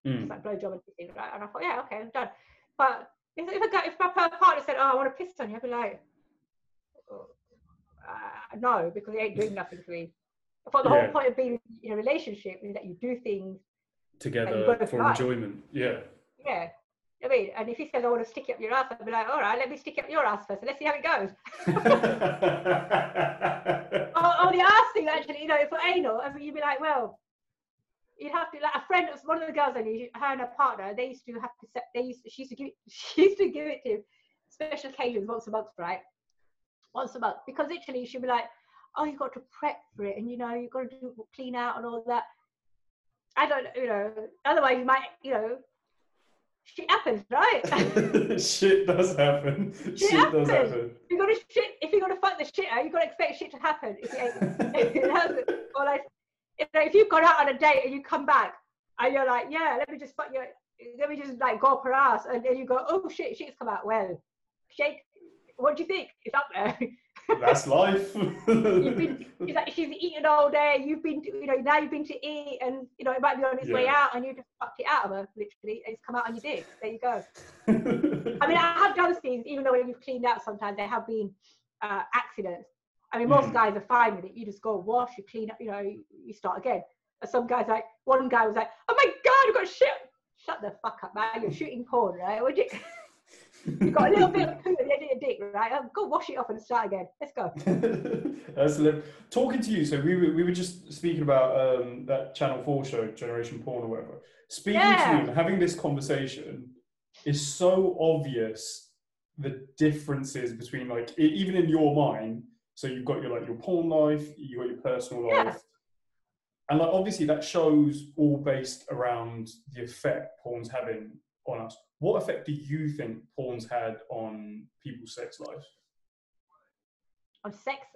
Mm. It's like blowjob and kissing, right? And I thought, yeah, okay, I'm done. But if, if, a guy, if my partner said, oh, I want to piss on you, I'd be like, oh, uh, no, because it ain't doing nothing for me. I thought the Yeah. whole point of being in a relationship is that you do things, Together for like. enjoyment. Yeah. yeah. I mean, and if he says, I want to stick it up your ass, I'd be like, all right, let me stick it up your ass first, and let's see how it goes. oh, oh, the ass thing, actually, you know, for anal, I mean, you'd be like, well, you'd have to, like, a friend, one of the girls I knew, her and her partner, they used to have to set, they used, she used to give, it- she used to give it to special occasions once a month, right? Once a month, because literally she'd be like, oh, you've got to prep for it, and you know, you've got to do clean out and all that. I don't, you know, otherwise you might, you know, shit happens, right? shit does happen. Shit, happens. does happen. you're gonna shit, if you're gonna fuck the shit out, you've got to expect shit to happen. If it, if it hasn't, or like, you know, if you've gone out on a date and you come back and you're like, yeah, let me just fuck your, let me just like go up her ass, and then you go, oh shit, shit's come out. Well, shake. What do you think? It's up there. That's life. you've been, it's like she's eaten all day. You've been, to, you know, now you've been to eat, and you know it might be on its way out, and you just fucked it out of her, literally. and It's come out on your dick. There you go. I mean, I have done things, even though when you've cleaned out, sometimes there have been uh, accidents. I mean, most Mm. guys are fine with it. You just go wash, you clean up, you know, you, start again. And some guys, like, one guy was like, oh my God, I've got shit. Shut the fuck up, man. You're shooting porn, right? Would you? You've got a little bit of poo at the end of your dick, right? Oh, go wash it off and start again. Let's go. Li- talking to you. So we were, we were just speaking about um, that Channel Four show, Generation Porn or whatever. Speaking Yeah. to you and having this conversation is so obvious. The differences between like even in your mind. So you've got your like your porn life, you got your personal Yeah. life, and like obviously that shows all based around the effect porn's having on us. What effect do you think porn's had on people's sex lives? on sex.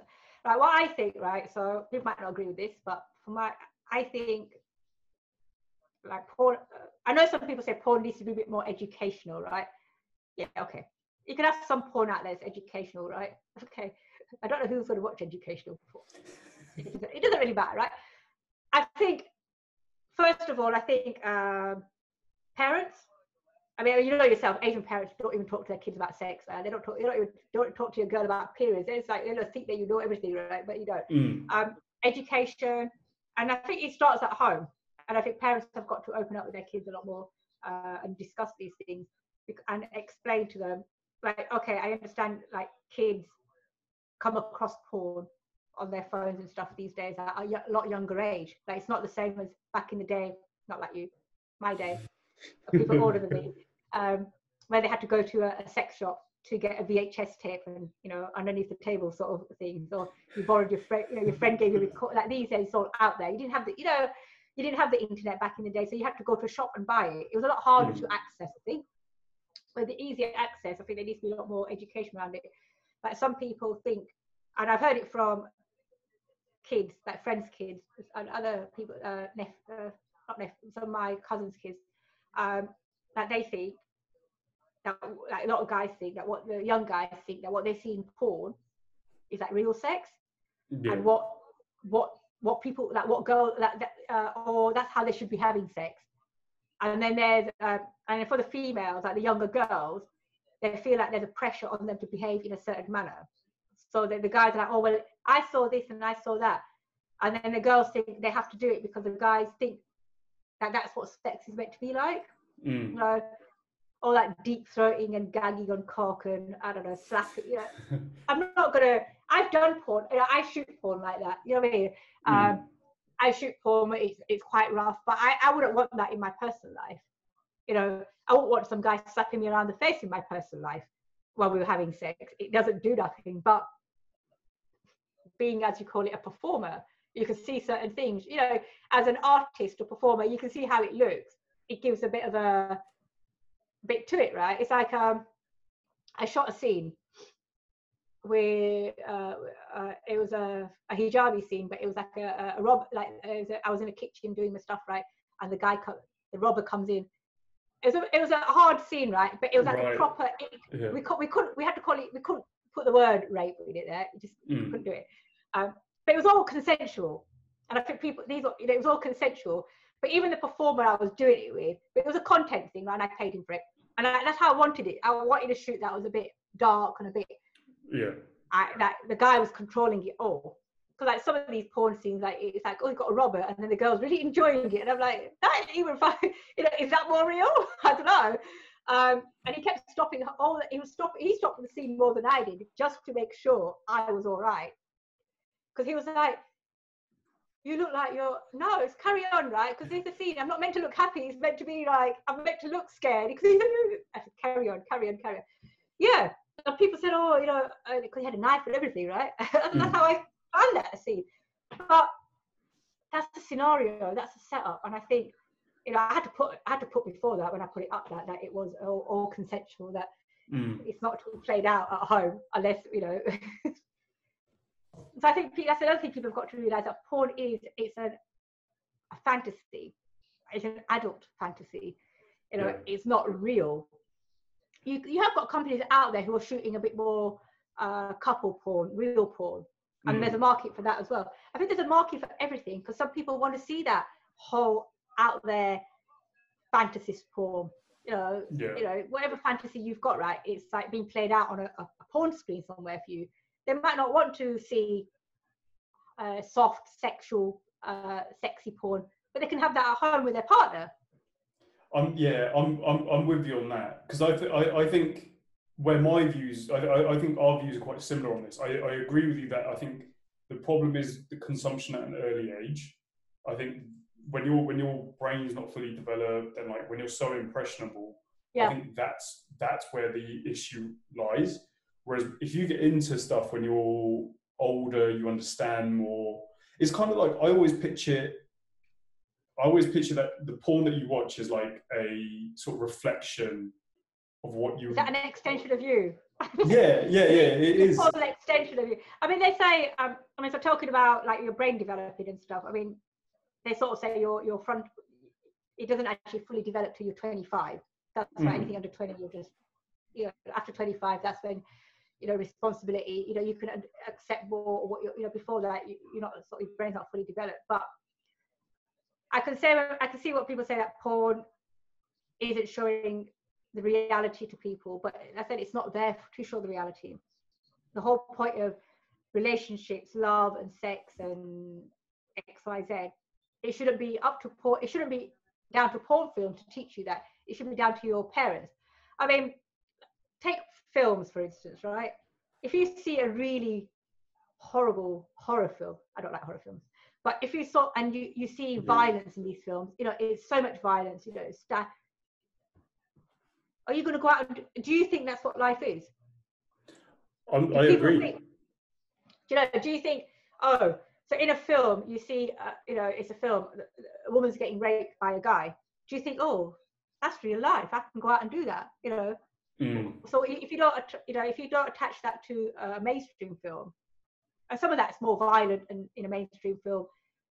Right, what I think, right, so people might not agree with this, but for my, I think, like porn, I know some people say porn needs to be a bit more educational, right? Yeah, okay. You can have some porn out there that's educational, right? Okay. I don't know who's going to watch educational before. It doesn't- really matter, right? I think, first of all, I think um, parents, I mean, you know yourself, Asian parents don't even talk to their kids about sex. Uh, they don't talk. They don't even don't talk to your girl about periods. It's like they just think that you know everything, right? But you don't. Mm. Um, education, and I think it starts at home. And I think parents have got to open up with their kids a lot more uh, and discuss these things and explain to them, like, okay, I understand, like kids come across porn on their phones and stuff these days at a y- lot younger age. Like it's not the same as back in the day. Not like you, my day people older than me, um, where they had to go to a, a sex shop to get a VHS tape and you know underneath the table sort of things, or you borrowed your friend, you know, your friend gave you a record. Like these days, it's all out there. You didn't have the, you know, you didn't have the internet back in the day, so you had to go to a shop and buy it. It was a lot harder Mm. to access, I think. With the easier access, I think there needs to be a lot more education around it. Like some people think, and I've heard it from kids, like friends' kids, and other people, uh, nep- uh, not nep- some of my cousins' kids, um, that they think that like a lot of guys think that what the young guys think that what they see in porn is like real sex Yeah. and what what what people that what girl that, that uh, or that's how they should be having sex and then there's um, and for the females like the younger girls they feel like there's a pressure on them to behave in a certain manner so that the guys are like oh well i saw this and i saw that and then the girls think they have to do it because the guys think that that's what sex is meant to be like Mm. you know, all that deep throating and gagging on cock and I don't know, slapping. You know, I'm not gonna. I've done porn. You know, I shoot porn like that. You know what I mean? Mm. Um, I shoot porn. It's it's quite rough, but I I wouldn't want that in my personal life. You know, I won't want some guy slapping me around the face in my personal life while we were having sex. It doesn't do nothing. But being, as you call it, a performer, you can see certain things. You know, as an artist or performer, you can see how it looks. It gives a bit of a bit to it, right? It's like um, I shot a scene where uh, uh, it was a, a hijabi scene, but it was like a, a, rob. Like was a, I was in a kitchen doing my stuff, right? And the guy, co- the robber comes in. It was a, it was a hard scene, right? But it was like Right. a proper. It, Yeah. we could we couldn't we had to call it we couldn't put the word rape in it there. It just Mm. couldn't do it. Um, but it was all consensual, and I think people these you know, it was all consensual. But even the performer I was doing it with, it was a content thing, right? And I paid him for it, and I, that's how I wanted it. I wanted a shoot that was a bit dark and a bit Yeah. I, that the guy was controlling it all. Because like some of these porn scenes, like it's like, oh, you got a robber, and then the girl's really enjoying it, and I'm like, that even fun. You know, is that more real? I don't know. Um, and he kept stopping all. He was stopping. He stopped the scene more than I did, just to make sure I was all right. Because he was like, "You look like you're no, it's carry on, right? Because there's a scene. I'm not meant to look happy. It's meant to be like I'm meant to look scared. Because he's I said, carry on, carry on, carry on. Yeah, and people said, oh, you know, because he had a knife and everything, right? that's Mm. how I found that scene. But that's the scenario, that's the setup, and I think, you know, I had to put, I had to put before that when I put it up that that it was all, all consensual, that Mm. it's not played out at home unless you know. so I think that's another thing people have got to realise that porn is it's a, a fantasy, it's an adult fantasy. You know, Yeah. it's not real. You you have got companies out there who are shooting a bit more uh, couple porn, real porn, and Mm. there's a market for that as well. I think there's a market for everything because some people want to see that whole out there fantasy porn. You know, Yeah. you know, whatever fantasy you've got, right? It's like being played out on a, a porn screen somewhere for you. They might not want to see uh, soft, sexual, uh, sexy porn, but they can have that at home with their partner. I'm yeah, I'm I'm I'm with you on that because I, th- I I think where my views, I, I, I, think our views are quite similar on this. I, I agree with you that I think the problem is the consumption at an early age. I think when your when your brain's not fully developed and like when you're so impressionable, yeah. I think that's that's where the issue lies. Whereas if you get into stuff when you're older, you understand more. It's kind of like I always picture. I always picture that the porn that you watch is like a sort of reflection of what you. Is that an extension of you? yeah, yeah, yeah. It is. An extension of you. I mean, they say. Um, I mean, so talking about like your brain developing and stuff. I mean, they sort of say your your front. It doesn't actually fully develop till you're 25. That's mm. why anything under 20, you're just. You know, after 25, that's when you know responsibility you know you can accept more what you're you know before that you, are not sort of your brain's not fully developed but i can say i can see what people say that porn isn't showing the reality to people. But I said it's not there to show the reality. The whole point of relationships, love and sex and X, Y, Z, it shouldn't be up to porn. It shouldn't be down to porn film to teach you that. It should be down to your parents. I mean, take films for instance, right? If you see a really horrible horror film, I don't like horror films, but if you saw and you you see mm-hmm. violence in these films, you know, it's so much violence. You know, sta- are you going to go out and do you think that's what life is? Um, I agree. Think, you know, do you think, oh, so in a film, you see, uh, you know, it's a film, a woman's getting raped by a guy. Do you think, oh, that's real life? I can go out and do that, you know? Mm. So if you don't, you know, if you don't attach that to a mainstream film, and some of that's more violent and in a mainstream film,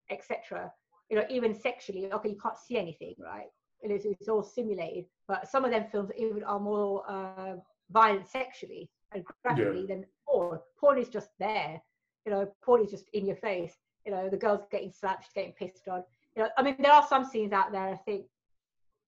etc. You know, even sexually, okay, you can't see anything, right? It is, it's all simulated. But some of them films even are more uh, violent sexually and graphically yeah. than porn. Porn is just there. You know, porn is just in your face. You know, the girl's getting slapped, she's getting pissed on. You know, I mean, there are some scenes out there I think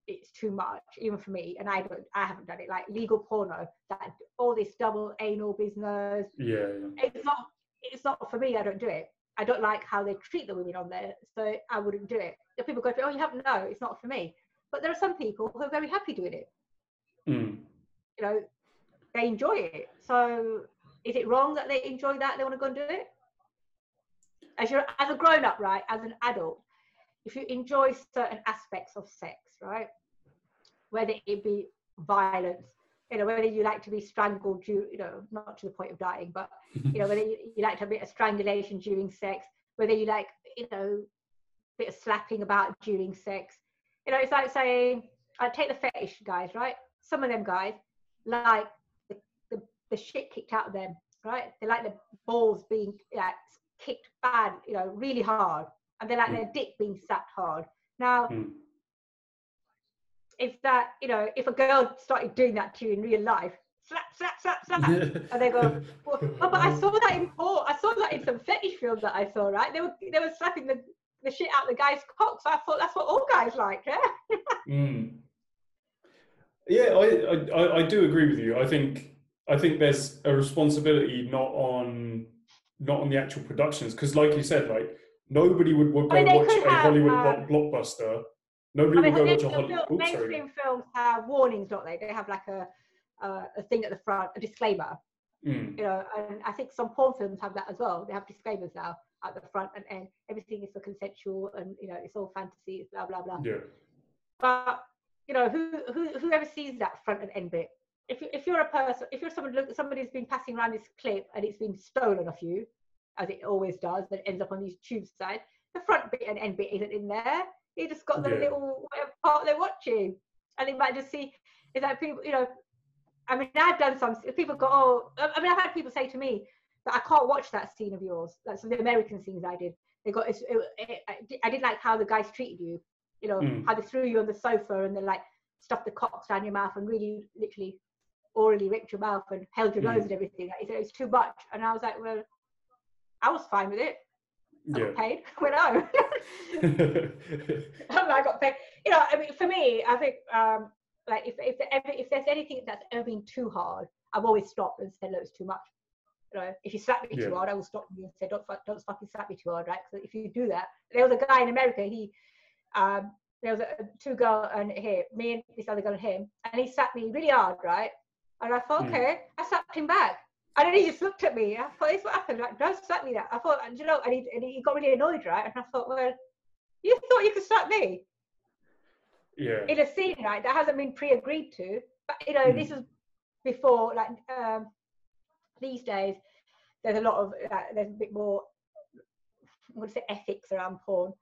it's too much, even for me, and I don't, I haven't done it. Like legal porno, that all this double anal business. Yeah, yeah. It's not, it's not for me. I don't do it. I don't like how they treat the women on there, so I wouldn't do it. If people go, oh, you haven't, no, it's not for me. But there are some people who are very happy doing it. Mm. You know, they enjoy it. So is it wrong that they enjoy that? They want to go and do it? As you're as a grown up, right? As an adult, if you enjoy certain aspects of sex, right? Whether it be violence, you know, whether you like to be strangled, you, you know, not to the point of dying, but you know, whether you, you like to have a bit of strangulation during sex, whether you like, you know, a bit of slapping about during sex, you know, it's like saying, I take the fetish guys, right? Some of them guys like the, the, the shit kicked out of them, right? They like the balls being like, kicked bad, you know, really hard. And they like mm. their dick being sapped hard. Now, mm. if that, you know, if a girl started doing that to you in real life, slap, slap, slap, slap, and they go, well, oh, but I saw that in porn. I saw that in some fetish films that I saw, right? They were they were slapping the the shit out the guy's cock. So I thought that's what all guys like, yeah. mm. Yeah, I, I I do agree with you. I think I think there's a responsibility not on not on the actual productions because, like you said, like nobody would, would go I mean, watch a have, Hollywood um, blockbuster. Nobody I mean, would go watch a Hollywood. Mainstream films have warnings, don't they? They have like a uh, a thing at the front, a disclaimer. Mm. You know, and I think some porn films have that as well. They have disclaimers now at the front and end. Everything is so consensual and you know it's all fantasy, blah blah blah. Yeah. But you know who who whoever sees that front and end bit. If you, if you're a person, if you're someone look, somebody's been passing around this clip and it's been stolen off you, as it always does, but it ends up on these tube sites. The front bit and end bit isn't in there. You just got the yeah. little part they're watching, and they might just see. Is that people? You know, I mean, I've done some. People go, oh, I mean, I've had people say to me, that I can't watch that scene of yours. That's the American scenes I did. They got. It, it, I didn't like how the guys treated you. You know mm. how they threw you on the sofa and they like stuffed the cocks down your mouth and really literally orally ripped your mouth and held your mm. nose and everything. Like, it was too much. And I was like, well, I was fine with it. I yeah. got paid. Went home. I got paid. You know, I mean, for me, I think um, like if if, if there's anything that's ever been too hard, I've always stopped and said, look, it's too much you know, if you slap me yeah. too hard, I will stop you and say, don't, don't fucking slap me too hard, right? So if you do that, there was a guy in America, he, um, there was a, two girl and here, me and this other girl and him, and he slapped me really hard, right? And I thought, Mm. okay, I slapped him back. And then he just looked at me. I thought, this what happened. Like, don't slap me that. I thought, and you know, and he, and he got really annoyed, right? And I thought, well, you thought you could slap me Yeah. in a scene, right? That hasn't been pre-agreed to. But you know, Mm. this is before, like um, these days, there's a lot of uh, there's a bit more, I would say, ethics around porn.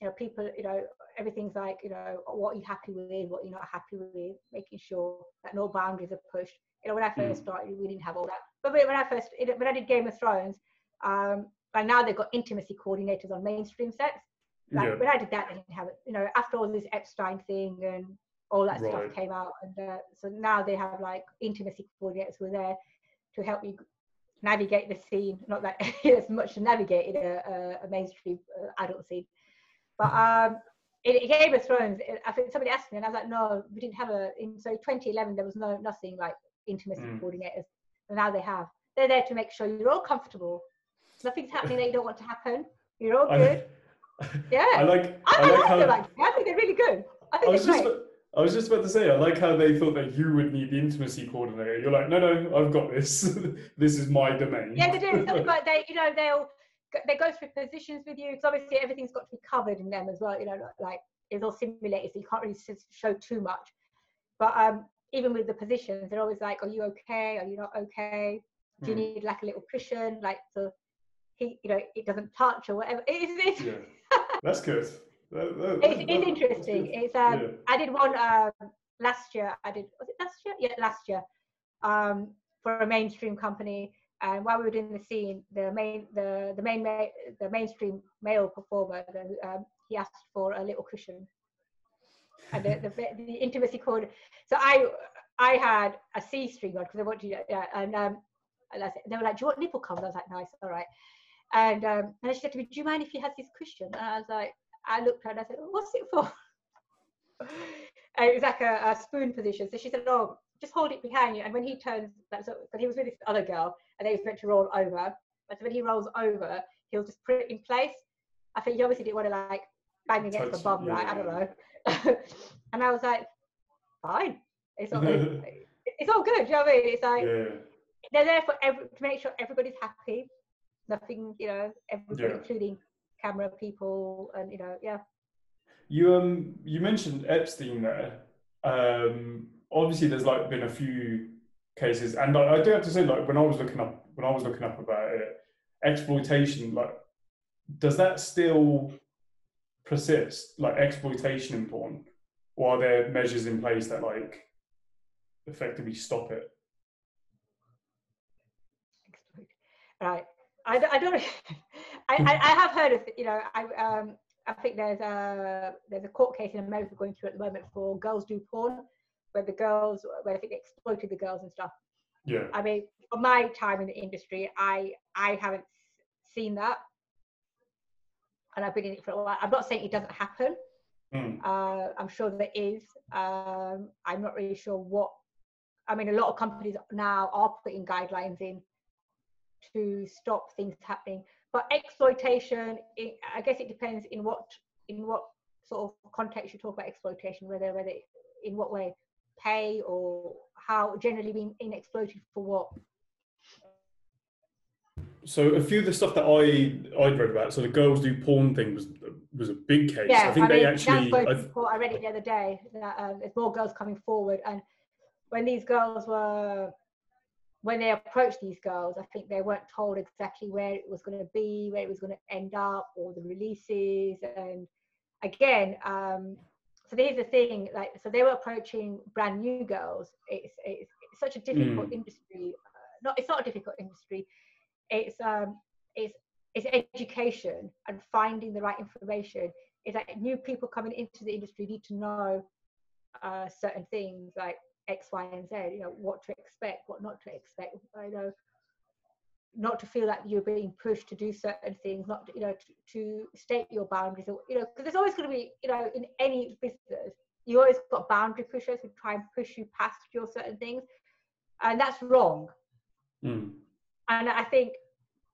You know, people, you know, everything's like, you know, what are you're happy with, what you're not happy with, making sure that no boundaries are pushed. You know, when I first Mm. started, we didn't have all that. But when I first, when I did Game of Thrones, um, and now they've got intimacy coordinators on mainstream sets. Like Yeah. when I did that, they didn't have it. You know, after all this Epstein thing and all that Right. stuff came out, and uh, so now they have like intimacy coordinators who are there to help you navigate the scene. Not that it's much to navigate in a, a, a mainstream uh, adult scene, but um, in, in Game of Thrones, it- I think somebody asked me, and I was like, no, we didn't have a. In, so 2011, there was no nothing like intimacy Mm. coordinators, and now they have. They're there to make sure you're all comfortable. Nothing's happening that you don't want to happen. You're all good. I, Yeah. I like. I, I I like like how. them actually. I think they're really good. I I think was they're just. great. about- I was just about to say, I like how they thought that you would need the intimacy coordinator. You're like, no, no, I've got this. this is my domain. Yeah, they do. Something like they, you know, they'll they go through positions with you because obviously everything's got to be covered in them as well. You know, like it's all simulated, so you can't really show too much. But um, even with the positions, they're always like, "Are you okay? Are you not okay? Do you Mm. need like a little cushion, like so he, you know, it doesn't touch or whatever." It's, it's, Yeah. That's good. That- that- it's, that- it's interesting. It's um, Yeah. I did one um last year. I did was it last year? Yeah, last year. Um, for a mainstream company, and while we were doing the scene, the main the the main ma- the mainstream male performer, the, um, he asked for a little cushion, and the the, the intimacy cord. So I I had a C string on because I wanted to, yeah, and um, and I said, they were like, "Do you want nipple covers?" I was like, nice, all right." And um, and she said to me, "Do you mind if he has this cushion?" And I was like, I looked at her and I said, "What's it for?" and it was like a, a spoon position. So she said, "Oh, just hold it behind you." And when he turns, that's but he was with this other girl, and they was meant to roll over. But when he rolls over, he'll just put it in place. I think he obviously didn't want to like bang against the bum, right? I don't know. and I was like, "Fine, it's all it's all good." You know what I mean? It's like yeah. they're there for every to make sure everybody's happy. Nothing, you know, everybody, Yeah. including camera people, and you know, yeah. You um you mentioned Epstein there. Um, obviously, there's like been a few cases, and I, I do have to say, like when I was looking up when I was looking up about it, exploitation. Like, does that still persist? Like exploitation in porn, or are there measures in place that like effectively stop it? Right. I, I don't. I, I, I have heard of you know I um I think there's a there's a court case in America going through at the moment for girls do porn, where the girls where I think they exploited the girls and stuff. Yeah, I mean, for my time in the industry, I I haven't seen that, and I've been in it for a while. I'm not saying it doesn't happen. Mm. Uh, I'm sure there is. Um, I'm not really sure what. I mean, a lot of companies now are putting guidelines in to stop things happening. But exploitation, it, I guess it depends in what in what sort of context you talk about exploitation, whether whether in what way, pay or how generally being in exploited for what. So a few of the stuff that I I'd read about, so the girls do porn thing was was a big case. Yeah, I think I they actually. I, to report. I read it the other day that um, there's more girls coming forward, and when these girls were, when they approached these girls, I think they weren't told exactly where it was going to be, where it was going to end up, or the releases. And again, um, so here's the thing: like, so they were approaching brand new girls. It's it's, it's such a difficult Mm. industry. Uh, not it's not a difficult industry. It's um it's it's education and finding the right information. It's like new people coming into the industry need to know uh, certain things like X, Y, and Z. You know what to expect, what not to expect. You know, not to feel like you're being pushed to do certain things. Not to, you know to, to state your boundaries. Or, you know, because there's always going to be you know in any business you always got boundary pushers who try and push you past your certain things, and that's wrong. Mm. And I think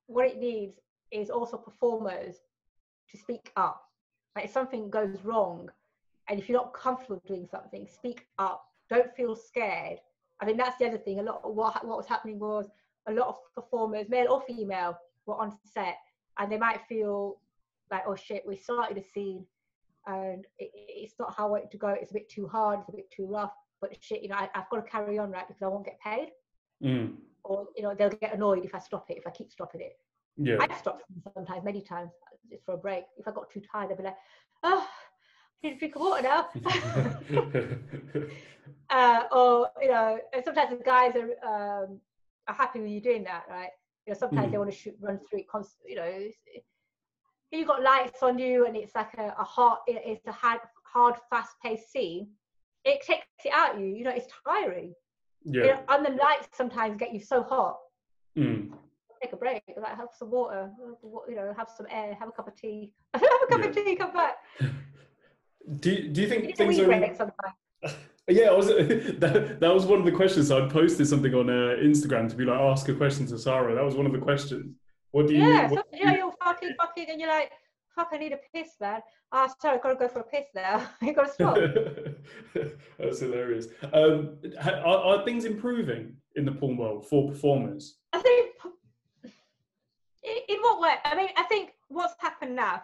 what it needs is also performers to speak up. Like if something goes wrong, and if you're not comfortable doing something, speak up. Don't feel scared I think that's the other thing. A lot of what what was happening was a lot of performers, male or female, were on set, and they might feel like, oh shit, we started a scene, and it, it's not how I want it to go. It's a bit too hard. It's a bit too rough. But shit, you know, I, have got to carry on right because I won't get paid. Mm. Or you know, they'll get annoyed if I stop it. If I keep stopping it. Yeah. I stop sometimes, many times, just for a break. If I got too tired, I'd be like, oh, A drink of water now. uh, or you know, sometimes the guys are um, are happy with you doing that, right? You know, sometimes mm. they want to shoot, run through it. constantly. you know, you've got lights on you, and it's like a, a hard, it's a hard, hard, fast-paced scene. It takes it out you. You know, it's tiring. Yeah. You know, and the lights sometimes get you so hot. Mm. Take a break, like have some water, you know, have some air, have a cup of tea, have a cup yeah. of tea, come back. Do Do you think things are? Yeah, I was, that, that was one of the questions. So I posted something on uh, Instagram to be like, ask a question to Sahara. That was one of the questions. What do you? Yeah, what, so, you know, you're fucking fucking, and you're like, fuck, I need a piss, man. Ah, oh, sorry, I've got to go for a piss now. you got to stop. That's hilarious. Um, are, are things improving in the porn world for performers? I think. In what way? I mean, I think what's happened now.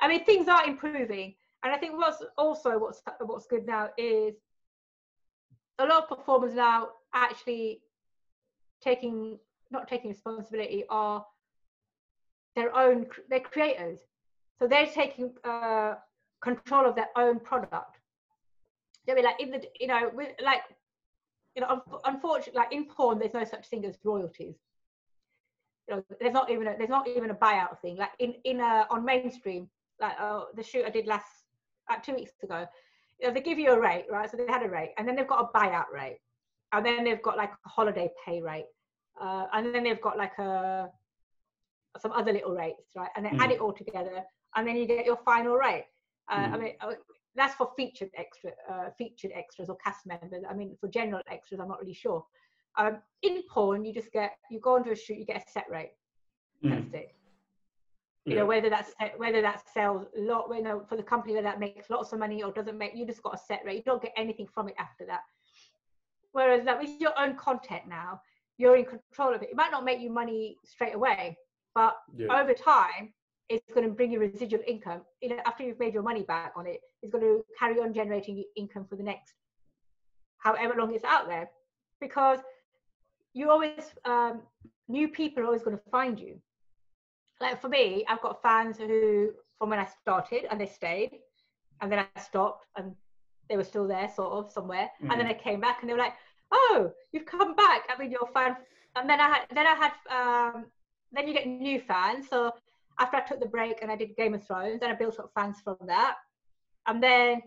I mean, things are improving, and I think what's also what's what's good now is a lot of performers now actually taking not taking responsibility are their own they're creators. So they're taking uh, control of their own product. They be like in the you know with like you know unfortunately like in porn there's no such thing as royalties. You know there's not even a, there's not even a buyout thing. Like in in uh, on mainstream like uh, the shoot i did last uh, two weeks ago you know, they give you a rate, right? So they had a rate, and then they've got a buyout rate, and then they've got like a holiday pay rate, uh, and then they've got like a some other little rates, right? And they mm. add it all together, and then you get your final rate. Uh, mm. I mean, uh, that's for featured extra, uh, featured extras or cast members. I mean, for general extras, I'm not really sure. Um, in porn, you just get you go onto a shoot, you get a set rate. Mm. That's it you know whether that's whether that sells a lot you know for the company that, that makes lots of money or doesn't make you just got a set rate. You don't get anything from it after that. Whereas that with your own content now you're in control of it. It might not make you money straight away but yeah. over time it's going to bring you residual income. You know after you've made your money back on it it's going to carry on generating income for the next however long it's out there. Because you always um, new people are always going to find you like for me, I've got fans who from when I started and they stayed, and then I stopped and they were still there, sort of somewhere, mm-hmm. and then mm-hmm. I came back and they were like, "Oh, you've come back." I mean, you're a fan. And then I had, then I had, um, then you get new fans. So after I took the break and I did Game of Thrones, then I built up fans from that. And then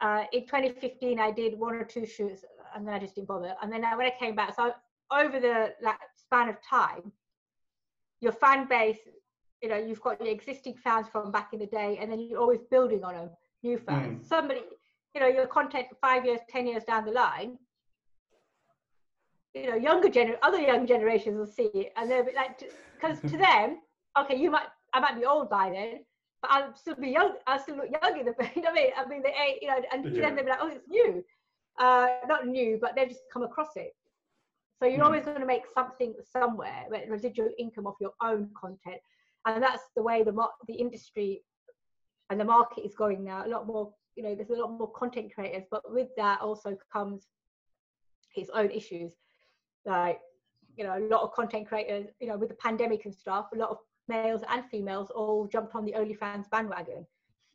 uh, in 2015, I did one or two shoots, and then I just didn't bother. And then when I came back, so over the like span of time, your fan base, you know, you've got your existing fans from back in the day, and then you're always building on them, new fans. Mm. Somebody, you know, your content five years, ten years down the line, you know, younger gener, other young generations will see it, and they'll be like, because to them, okay, you might, I might be old by then, but I'll still be young. I'll still look young in the, you know what I mean? I mean, they, you know, and to yeah. them they'll be like, oh, it's new, uh, not new, but they've just come across it. So you're mm. always going to make something somewhere, residual income off your own content, and that's the way the the industry and the market is going now. A lot more, you know, there's a lot more content creators, but with that also comes its own issues, like you know, a lot of content creators, you know, with the pandemic and stuff, a lot of males and females all jumped on the OnlyFans bandwagon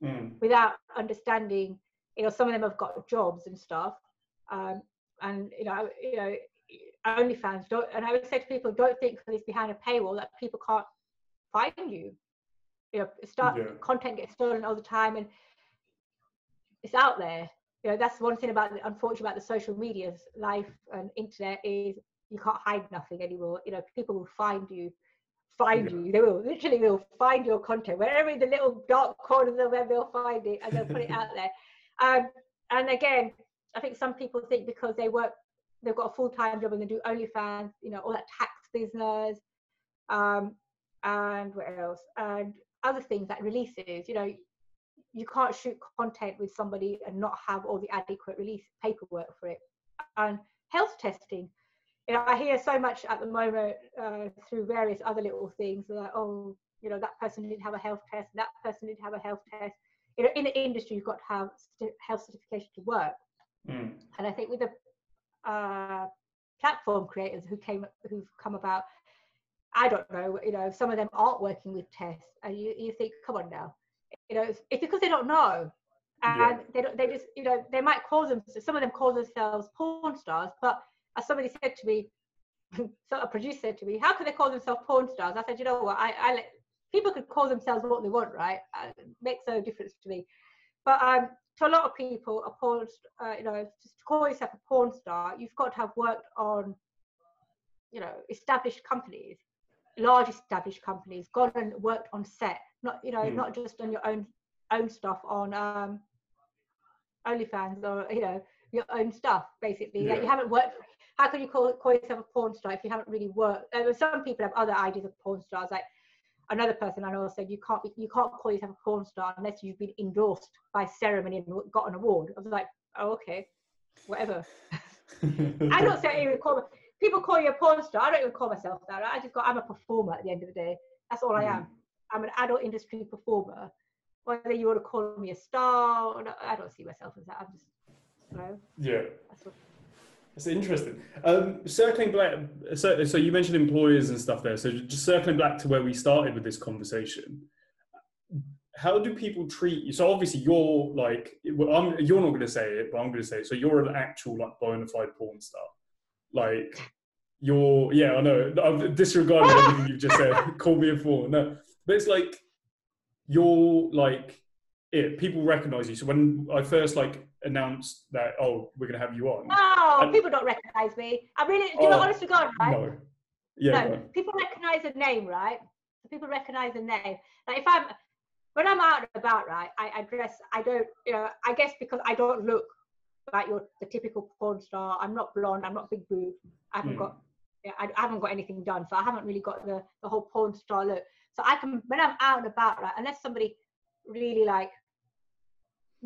mm. without understanding. You know, some of them have got jobs and stuff, um, and you know, you know, OnlyFans don't, and I would say to people, don't think because it's behind a paywall that people can't find you. You know, start yeah. content gets stolen all the time, and it's out there. You know, that's one thing about the unfortunate about the social media's life and internet is you can't hide nothing anymore. You know, people will find you, find yeah. you. They will literally will find your content wherever in the little dark corners of the web they'll find it and they'll put it out there. Um, and again, I think some people think because they work they've got a full-time job and they do OnlyFans, you know, all that tax business, um, and what else, and other things like releases. You know, you can't shoot content with somebody and not have all the adequate release paperwork for it. And health testing. You know, I hear so much at the moment uh, through various other little things like, oh, you know, that person didn't have a health test, that person didn't have a health test. You know, in the industry, you've got to have health certification to work. Mm. And I think with the uh, platform creators who came, who've come about, I don't know, you know, some of them aren't working with tests, and you, you think, come on now, you know, it's, it's because they don't know, and yeah. they don't, they just, you know, they might call them, some of them call themselves porn stars, but as somebody said to me, so a producer said to me, how can they call themselves porn stars? I said, you know what, I, I let, people could call themselves what they want, right? Uh, it makes no difference to me. But um, to a lot of people, a porn, uh, you know, just to call yourself a porn star, you've got to have worked on, you know, established companies, large established companies, gone and worked on set, not you know, mm. not just on your own own stuff on um, OnlyFans or you know your own stuff. Basically, yeah. like you haven't worked. How can you call call yourself a porn star if you haven't really worked? Uh, some people have other ideas of porn stars, like another person I know said you can't be, you can't call yourself a porn star unless you've been endorsed by ceremony and got an award. I was like, oh okay, whatever. I don't say even call people call you a porn star. I don't even call myself that. I just got I'm a performer at the end of the day. That's all I am. Mm. I'm an adult industry performer. Whether you want to call me a star, or not, I don't see myself as that. I'm just, you know. Yeah. That's what, that's interesting. Um, circling back, so, so you mentioned employers and stuff there. So just circling back to where we started with this conversation, how do people treat you? So obviously you're like, well, you're not going to say it, but I'm going to say it. So you're an actual like bona fide porn star. Like you're, yeah, I know. I've disregarded everything you've just said. Call me a fool. No, but it's like you're like it. People recognize you. So when I first like announced that oh we're gonna have you on. No, and, people don't recognize me. I really do. Oh, you know, honest to God, right? No. Yeah. No, people recognize a name, right? People recognize a name. Like if I'm when I'm out and about, right? I, I dress. I don't. You know. I guess because I don't look like your the typical porn star. I'm not blonde. I'm not big boob. I haven't mm. got. Yeah, I, I haven't got anything done, so I haven't really got the the whole porn star look. So I can when I'm out and about, right? Unless somebody really like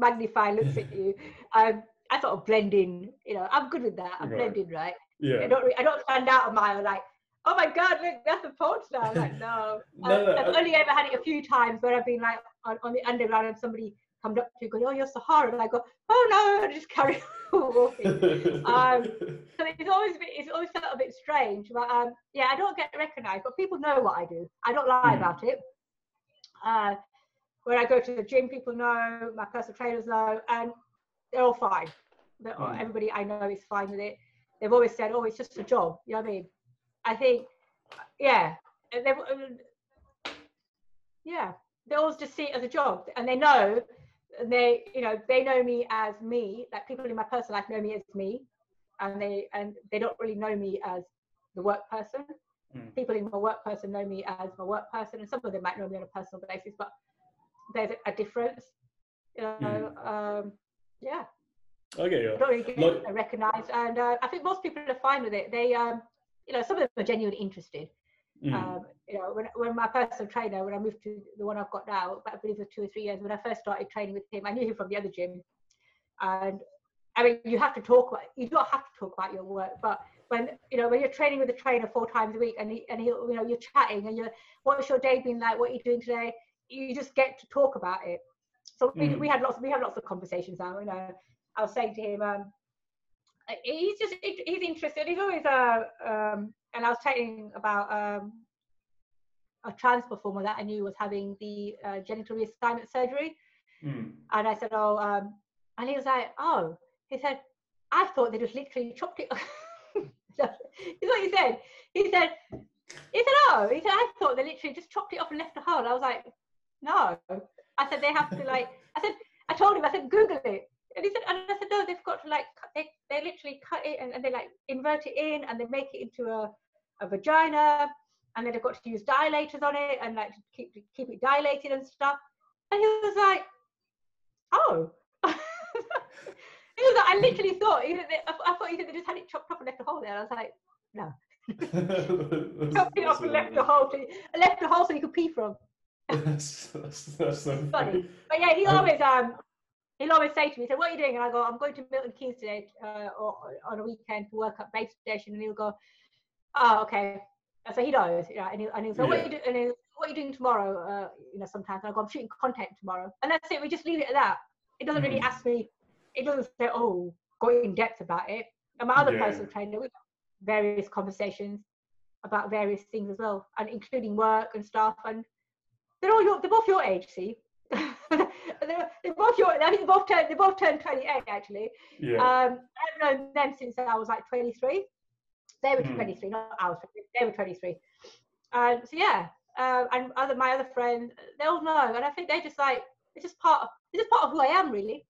magnify looks at you. Um, I sort of blend in. You know, I'm good with that. I'm right. blending, right? Yeah. I don't. I don't stand out a mile like. Oh my God! Look, that's a star. I'm like, no. no, um, no I've only ever had it a few times where I've been like on, on the underground and somebody come up to you go, "Oh, you're Sahara," and I go, "Oh no," I just carry on walking. um, so it's always been, it's always felt a bit strange, but um, yeah, I don't get recognised, but people know what I do. I don't lie mm. about it. Uh, when I go to the gym, people know, my personal trainers know, and they're all fine. They're all, mm. Everybody I know is fine with it. They've always said, "Oh, it's just a job." You know what I mean? I think, yeah, they, yeah, they always just see it as a job, and they know, and they, you know, they know me as me. Like people in my personal life know me as me, and they and they don't really know me as the work person. Mm. People in my work person know me as my work person, and some of them might know me on a personal basis, but there's a difference. You know, mm. um, yeah. Okay, yeah. I don't really get like, recognised, and uh, I think most people are fine with it. They, um, you know, some of them are genuinely interested. Mm. Um, you know, when, when my personal trainer, when I moved to the one I've got now, I believe it was two or three years, when I first started training with him, I knew him from the other gym. And I mean, you have to talk about, you don't have to talk about your work, but when, you know, when you're training with a trainer four times a week and, he, and he, you know, you're chatting and you're, what's your day been like? What are you doing today? You just get to talk about it. So we, mm. we had lots we had lots of conversations now. You know, I was saying to him, um, he's just he's interested. He's always uh, um, and I was telling about um, a trans performer that I knew was having the uh, genital reassignment surgery, mm. and I said, oh, um, and he was like, oh, he said, I thought they just literally chopped it. That's what he said. He said, he said, oh, he said, I thought they literally just chopped it off and left a hole. I was like, no. I said, they have to like, I said, I told him, I said, Google it. And he said, and I said, no, they've got to like, they, they literally cut it and, and they like invert it in and they make it into a, a vagina and then they've got to use dilators on it and like keep keep it dilated and stuff. And he was like, oh. he was like, I literally thought, he, I, I thought he said they just had it chopped up and left a hole there. I was like, no. chopped it up and left a hole, to, left a hole so you could pee from that's, that's, that's so funny. But yeah, he always um he'll always say to me, "So what are you doing? And I go, I'm going to Milton Keynes today uh, or, on a weekend to work at Babe Station. And he'll go, oh, okay. And so he knows, yeah, and he'll, and he'll say, what, are you do, and he'll, what are you doing tomorrow? Uh, you know, sometimes I go, I'm shooting content tomorrow. And that's it. We just leave it at that. It doesn't really Mhm. ask me, it doesn't say, oh, go in depth about it. And my other Yeah. personal trainer, we have various conversations about various things as well, and including work and stuff. And they're all your, they're both your age, see. they're, they're both your. I think they both turned. They both turned 28 actually. Yeah. Um, I've known them since I was like 23. They were Hmm. 23, not I was. 23, They were 23. And so yeah, um, and other my other friends, they all know, and I think they're just like it's just part of it's just part of who I am, really.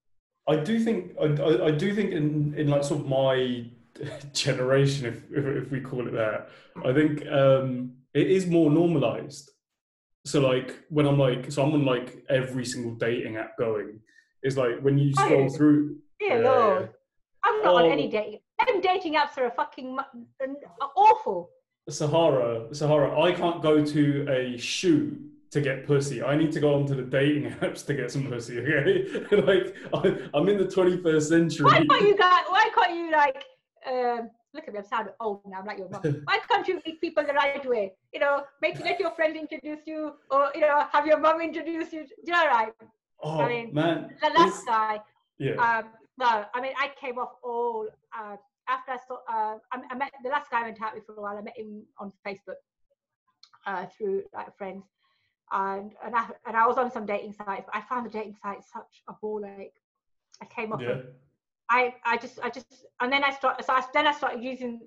I do think I, I, I do think in, in like sort of my generation, if, if if we call it that, I think um, it is more normalized. So like when I'm like, so I'm on like every single dating app going. It's like when you Oh, scroll yeah. through. Dear Yeah, Lord, I'm not on Oh. any dating. Them dating apps are a fucking are awful. Sahara, Sahara, I can't go to a shoot to get pussy. I need to go onto the dating apps to get some pussy. Okay, like I, I'm in the 21st century. Why can't you guys? Why can't you like? Um, look at me, I'm sounding old now. I'm like your mum. Why can't you meet people the right way? You know, make let your friend introduce you, or you know, have your mum introduce you. Do you know right? Oh I mean, man, The it's- last guy. yeah, Um, no, I mean, I came off all uh, after I saw. Uh, I, I met the last guy I went out with for a while. I met him on Facebook uh, through like friends, and and I, and I was on some dating sites. But I found the dating sites such a ball ache. I came off. yeah. I I just I just and then I start. So I, then I started using.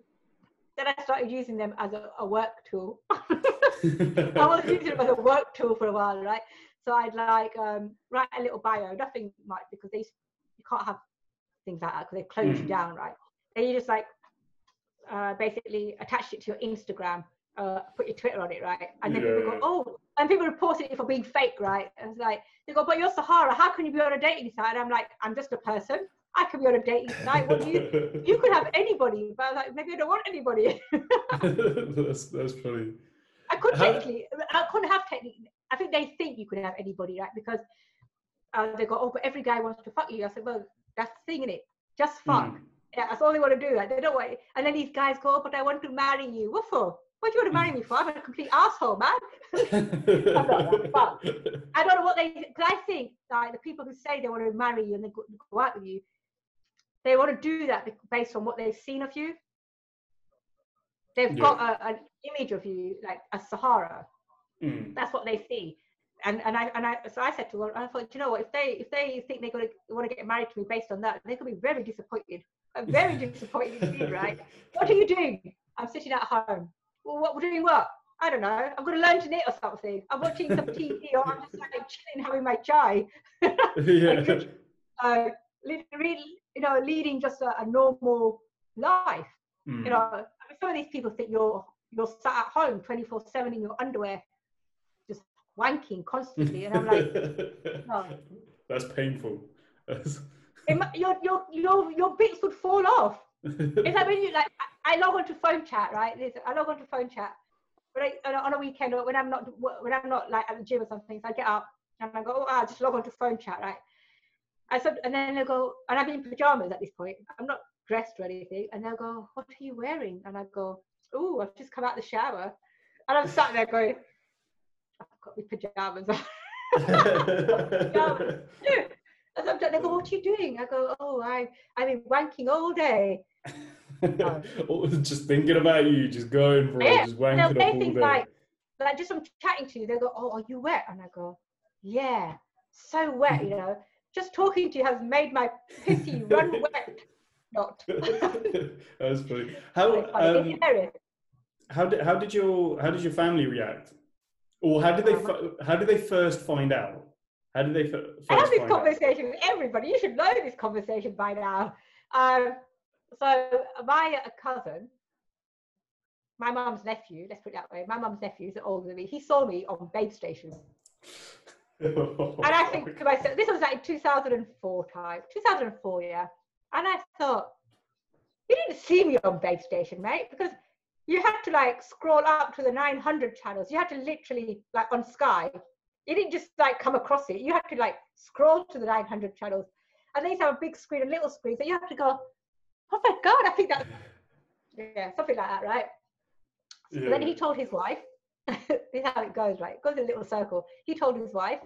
Then I started using them as a, a work tool. I was using them as a work tool for a while, right? So I'd like um, write a little bio, nothing much because they you can't have things like that because they close you Mm. down, right? Then you just like uh, basically attach it to your Instagram, uh, put your Twitter on it, right? And then people go, oh, and people report it for being fake, right? And it's like they go, but you're Sahara, how can you be on a dating site? And I'm like, I'm just a person. I could be on a. What do you? You could have anybody, but I was like, maybe I don't want anybody. that's that's funny. I could How- technically, I couldn't have technically. I think they think you could have anybody, right? Because uh, they go, oh, but every guy wants to fuck you. I said, well, that's the thing in it. Just fuck. Mm. Yeah, that's all they want to do. Like, they don't want. And then these guys go, oh, but I want to marry you. What for? What do you want to marry me for? I'm a complete asshole, man. I don't know what they. Because I think like the people who say they want to marry you and they go, go out with you, they want to do that based on what they've seen of you. They've Yeah. got a, an image of you like a Sahara. Mm. That's what they see. And and I and I so I said to her, I thought, you know what? If they if they think they're gonna want to get married to me based on that, they could be very disappointed. I'm very disappointed indeed, right? What are you doing? I'm sitting at home. Well, what we're doing what? I don't know. I'm going to learn to knit or something. I'm watching some TV or I'm just like chilling, having my chai. yeah. Uh, lead, really, you know, leading just a, a normal life. Mm. You know, some of these people think you're you're sat at home 24/7 in your underwear, just wanking constantly, and I'm like, no. That's painful. That's- it, your your your your bits would fall off. It's like when you like I, I log on to phone chat, right? I log on to phone chat, but I, on, a, weekend or when I'm not when I'm not like at the gym or something, so I get up and I go, oh, I'll just log on to phone chat, right? I said, and then they'll go, and I'm in pajamas at this point. I'm not dressed or anything, and they'll go, what are you wearing? And I go, oh, I've just come out the shower, and I'm sat there going, I've got my pajamas on. Yeah. And sometimes they go, what are you doing? I go, oh, I, I've been wanking all day. Or oh, just thinking about you, just going for Yeah, it, just wanking up all day. like, like just from chatting to you, they'll go, oh, are you wet? And I go, yeah, so wet, you know. Just talking to you has made my pissy run wet. Not. That's funny. How um, how did how did your how did your family react, or how did they fir- how did they first find out? How did they fir- first I have this find out? conversation with everybody. You should know this conversation by now. Um, so my cousin, my mum's nephew, let's put it that way, my mum's nephew is older than me. He saw me on Babe Station. And I think to myself, this was like 2004 time, 2004, yeah. And I thought, you didn't see me on Babe Station, mate, because you had to like scroll up to the 900 channels. You had to literally, like on Sky, you didn't just like come across it. You had to like scroll to the 900 channels. and they used to have a big screen and little screen, so you have to go, oh my god, I think that, yeah, something like that, right? So Yeah. then he told his wife, this is how it goes, right? It goes in a little circle. He told his wife.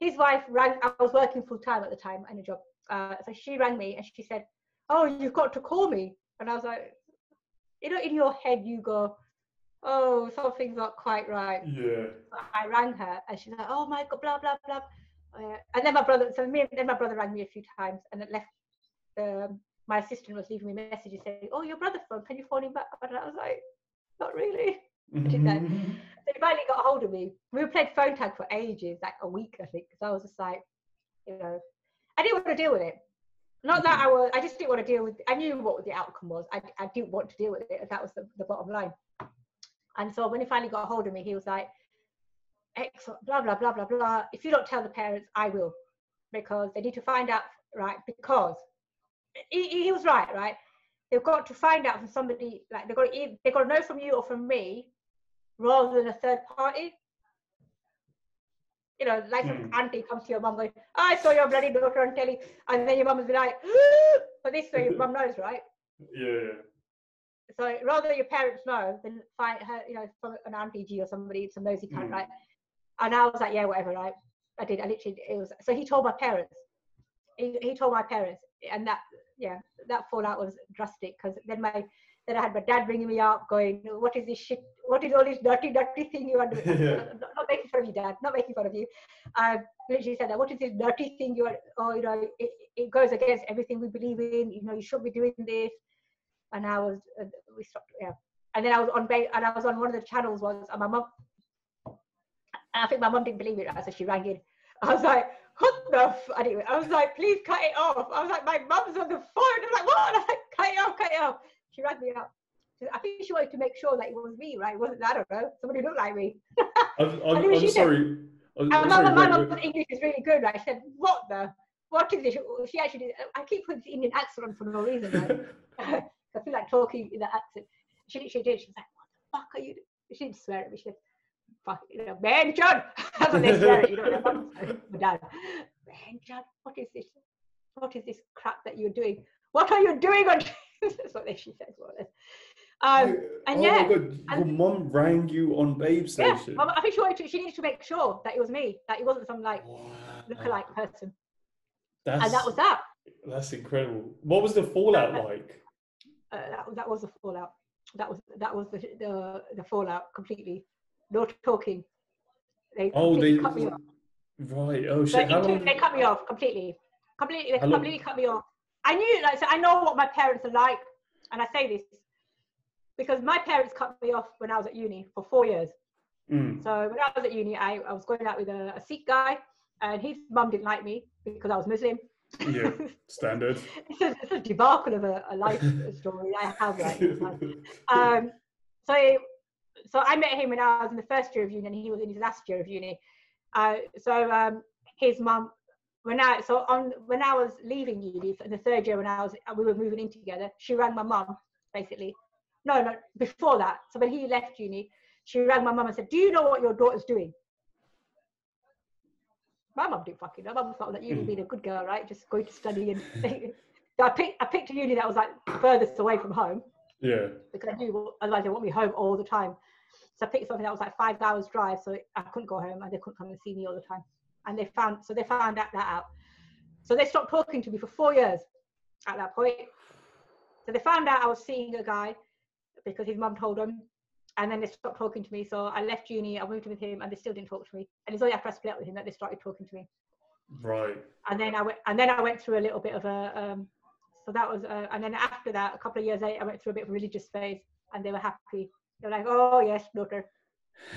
His wife rang, I was working full time at the time in a job. Uh, so she rang me and she said, Oh, you've got to call me. And I was like, You know, in your head, you go, Oh, something's not quite right. Yeah. I rang her and she's like, Oh my God, blah, blah, blah. Uh, and then my brother, so me, and then my brother rang me a few times and it left. Um, my assistant was leaving me messages saying, Oh, your brother phone, can you phone him back? And I was like, Not really. Did that. So he finally got hold of me. We played phone tag for ages, like a week, I think, because I was just like, you know, I didn't want to deal with it. Not that I was, I just didn't want to deal with. I knew what the outcome was. I, I didn't want to deal with it. That was the, the bottom line. And so when he finally got a hold of me, he was like, excellent, blah blah blah blah blah. If you don't tell the parents, I will, because they need to find out, right? Because he, he was right, right? They've got to find out from somebody, like they've got to, they've got to know from you or from me, rather than a third party. You know, like some Hmm. auntie comes to your mum going, I saw your bloody daughter on telly, and then your mum be like, but this way your mum knows, right? Yeah. So rather your parents know than find her, you know, from an auntie G or somebody, some nosy cunt, Hmm. right? And I was like, yeah, whatever, right? I did. I literally, it was. So he told my parents. He, he told my parents, and that, yeah, that fallout was drastic because then my, then I had my dad ringing me up, going, what is this shit? What is all this dirty, dirty thing you are doing? Yeah. not, not making fun of you, dad. Not making fun of you. Um, literally said that. What is this dirty thing you are? Oh, you know, it, it goes against everything we believe in. You know, you shouldn't be doing this and I was uh, we stopped yeah and then I was on and I was on one of the channels once and my mum I think my mum didn't believe it right so she rang in I was like what the f-? anyway I was like please cut it off I was like my mum's on the phone I'm like what I was like cut it off cut it off she rang me up I think she wanted to make sure that it was me right it wasn't I don't know somebody who looked like me I'm, I'm, I'm she sorry. I'm, I'm sorry. my mum's. English is really good right I said what the what is this she actually did I keep putting this Indian accent on for no reason right I feel like talking in that accent. She literally did. She was like, "What the fuck are you?" doing?" She didn't swear at me. She said, "Fuck, you know, man, John." That's what they swear at you know. My dad, man, John, what is this? What is this crap that you're doing? What are you doing on? That's what she says. Um, and oh yeah, my god, your and- mum rang you on Babe. Station. Mum- I think she wanted to, she needed to make sure that it was me, that it wasn't some like Wow. lookalike person, That's, and that was that. that's incredible. What was the fallout like? uh, that, that was the fallout. That was that was the the, the fallout completely. No talking. They Oh, they cut me off. right. Oh They, shit! Long? they cut me off completely. Completely, they completely cut me off. I knew, like, so I know what my parents are like, and I say this because my parents cut me off when I was at uni for four years. Mm, So when I was at uni, I, I was going out with a, a Sikh guy, and his mum didn't like me because I was Muslim. yeah, standard. it's, a, it's a debacle of a, a life story I have right um, so so I met him when I was in the first year of uni, and he was in his last year of uni. Uh, so um, his mum, when I so on when I was leaving uni in the third year when I was we were moving in together, she rang my mum basically. No, no, before that. So when he left uni, she rang my mum and said, "Do you know what your daughter's doing?" My mum didn't fucking know. My mum thought that uni Mm. being a good girl, right? Just going to study and. so I picked I picked a uni that was like furthest away from home Yeah. because I knew otherwise they want me home all the time. So I picked something that was like five hours drive, so I couldn't go home and they couldn't come and see me all the time. And they found so they found that, that out. So they stopped talking to me for four years at that point. So they found out I was seeing a guy because his mum told him and then they stopped talking to me. So I left uni, I moved in with him, and they still didn't talk to me. And it's only after I split up with him that they started talking to me Right. and then I went, and then I went through a little bit of a, um, so that was, uh, and then after that, a couple of years later, I went through a bit of a religious phase, and they were happy. They were like, "Oh yes, daughter,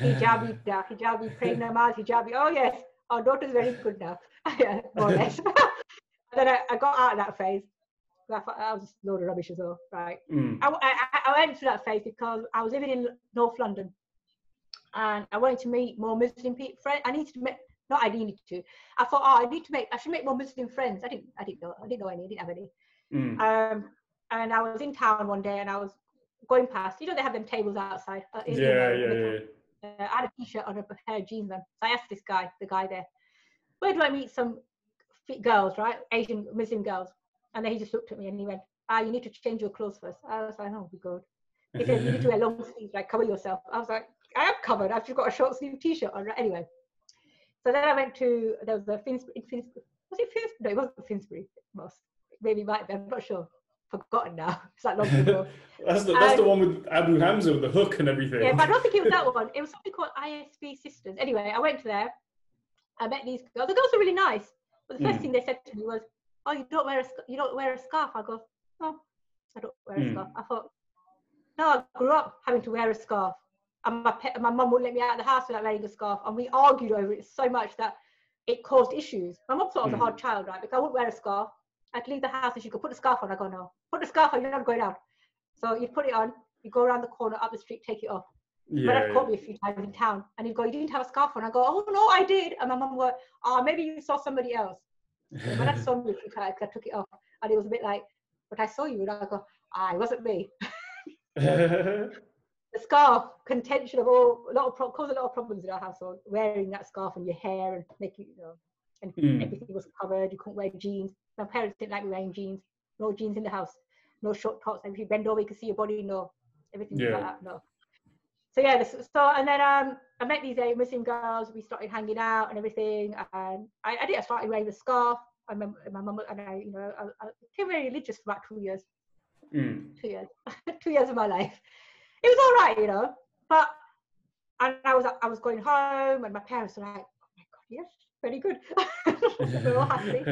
hijabi, da, hijabi, praying namaz, hijabi. Oh yes, our daughter's very good now, yeah, more or less." and then I, I got out of that phase. I thought I was just a load of rubbish as well, right? Mm, I, I, I went through that phase because I was living in North London and I wanted to meet more Muslim people. Friends. I needed to make, not I needed to. I thought, oh, I need to make, I should make more Muslim friends. I didn't, I didn't know, I didn't know any, I didn't have any. mm. Um, and I was in town one day and I was going past, you know, they have them tables outside. uh, Yeah, yeah, yeah. Uh, I had a t-shirt on a pair of jeans on. So I asked this guy, the guy there, where do I meet some girls, right? Asian Muslim girls. And then he just looked at me and he went, ah, you need to change your clothes first. I was like, oh, my God. He said, you need to wear long sleeves, like cover yourself. I was like, I am covered. I've just got a short sleeve t-shirt on. Anyway. So then I went to, there was a Finsbury, Finsbury was it Finsbury? No, it wasn't Finsbury. Was. Maybe it might be, I'm not sure. Forgotten now. It's like long ago. that's the, that's um, the one with Abu Hamza with the hook and everything. Yeah, but I don't think it was that one. It was something called ISB Sisters. Anyway, I went there. I met these girls. The girls were really nice. But the first mm. thing they said to me was, "Oh, you don't wear a you don't wear a scarf." I go, "No, I don't wear a mm. scarf." I thought, "No, I grew up having to wear a scarf, and my pet, my mum wouldn't let me out of the house without wearing a scarf, and we argued over it so much that it caused issues. My mum thought I was mm. a hard child, right? Because I wouldn't wear a scarf. I'd leave the house and she could put the scarf on. I go, "No, put the scarf on. You're not going out." So you'd put it on. You go around the corner, up the street, take it off. Yeah, but I've caught me a few times in town, and he'd go, "You didn't have a scarf on." I go, "Oh no, I did." And my mum go, "Oh, maybe you saw somebody else." When I saw me a few times, I took it off, and it was a bit like, "But I saw you," and I go, "Ah, it wasn't me." the scarf contention of all a lot of pro- caused a lot of problems in our household. Wearing that scarf and your hair and making you know, and mm. everything was covered. You couldn't wear jeans. My parents didn't like me wearing jeans. No jeans in the house. No short tops. if you bend over, you can see your body. No, everything yeah. like that. No so yeah, this, so and then um, I met these eight Muslim girls. We started hanging out and everything. And I, I did. I started wearing the scarf. I remember my mum and I, you know, I, I became very religious for about two years. Mm. Two years, two years of my life. It was all right, you know. But and I was I was going home, and my parents were like, "Oh my god, yes, very good." we all happy.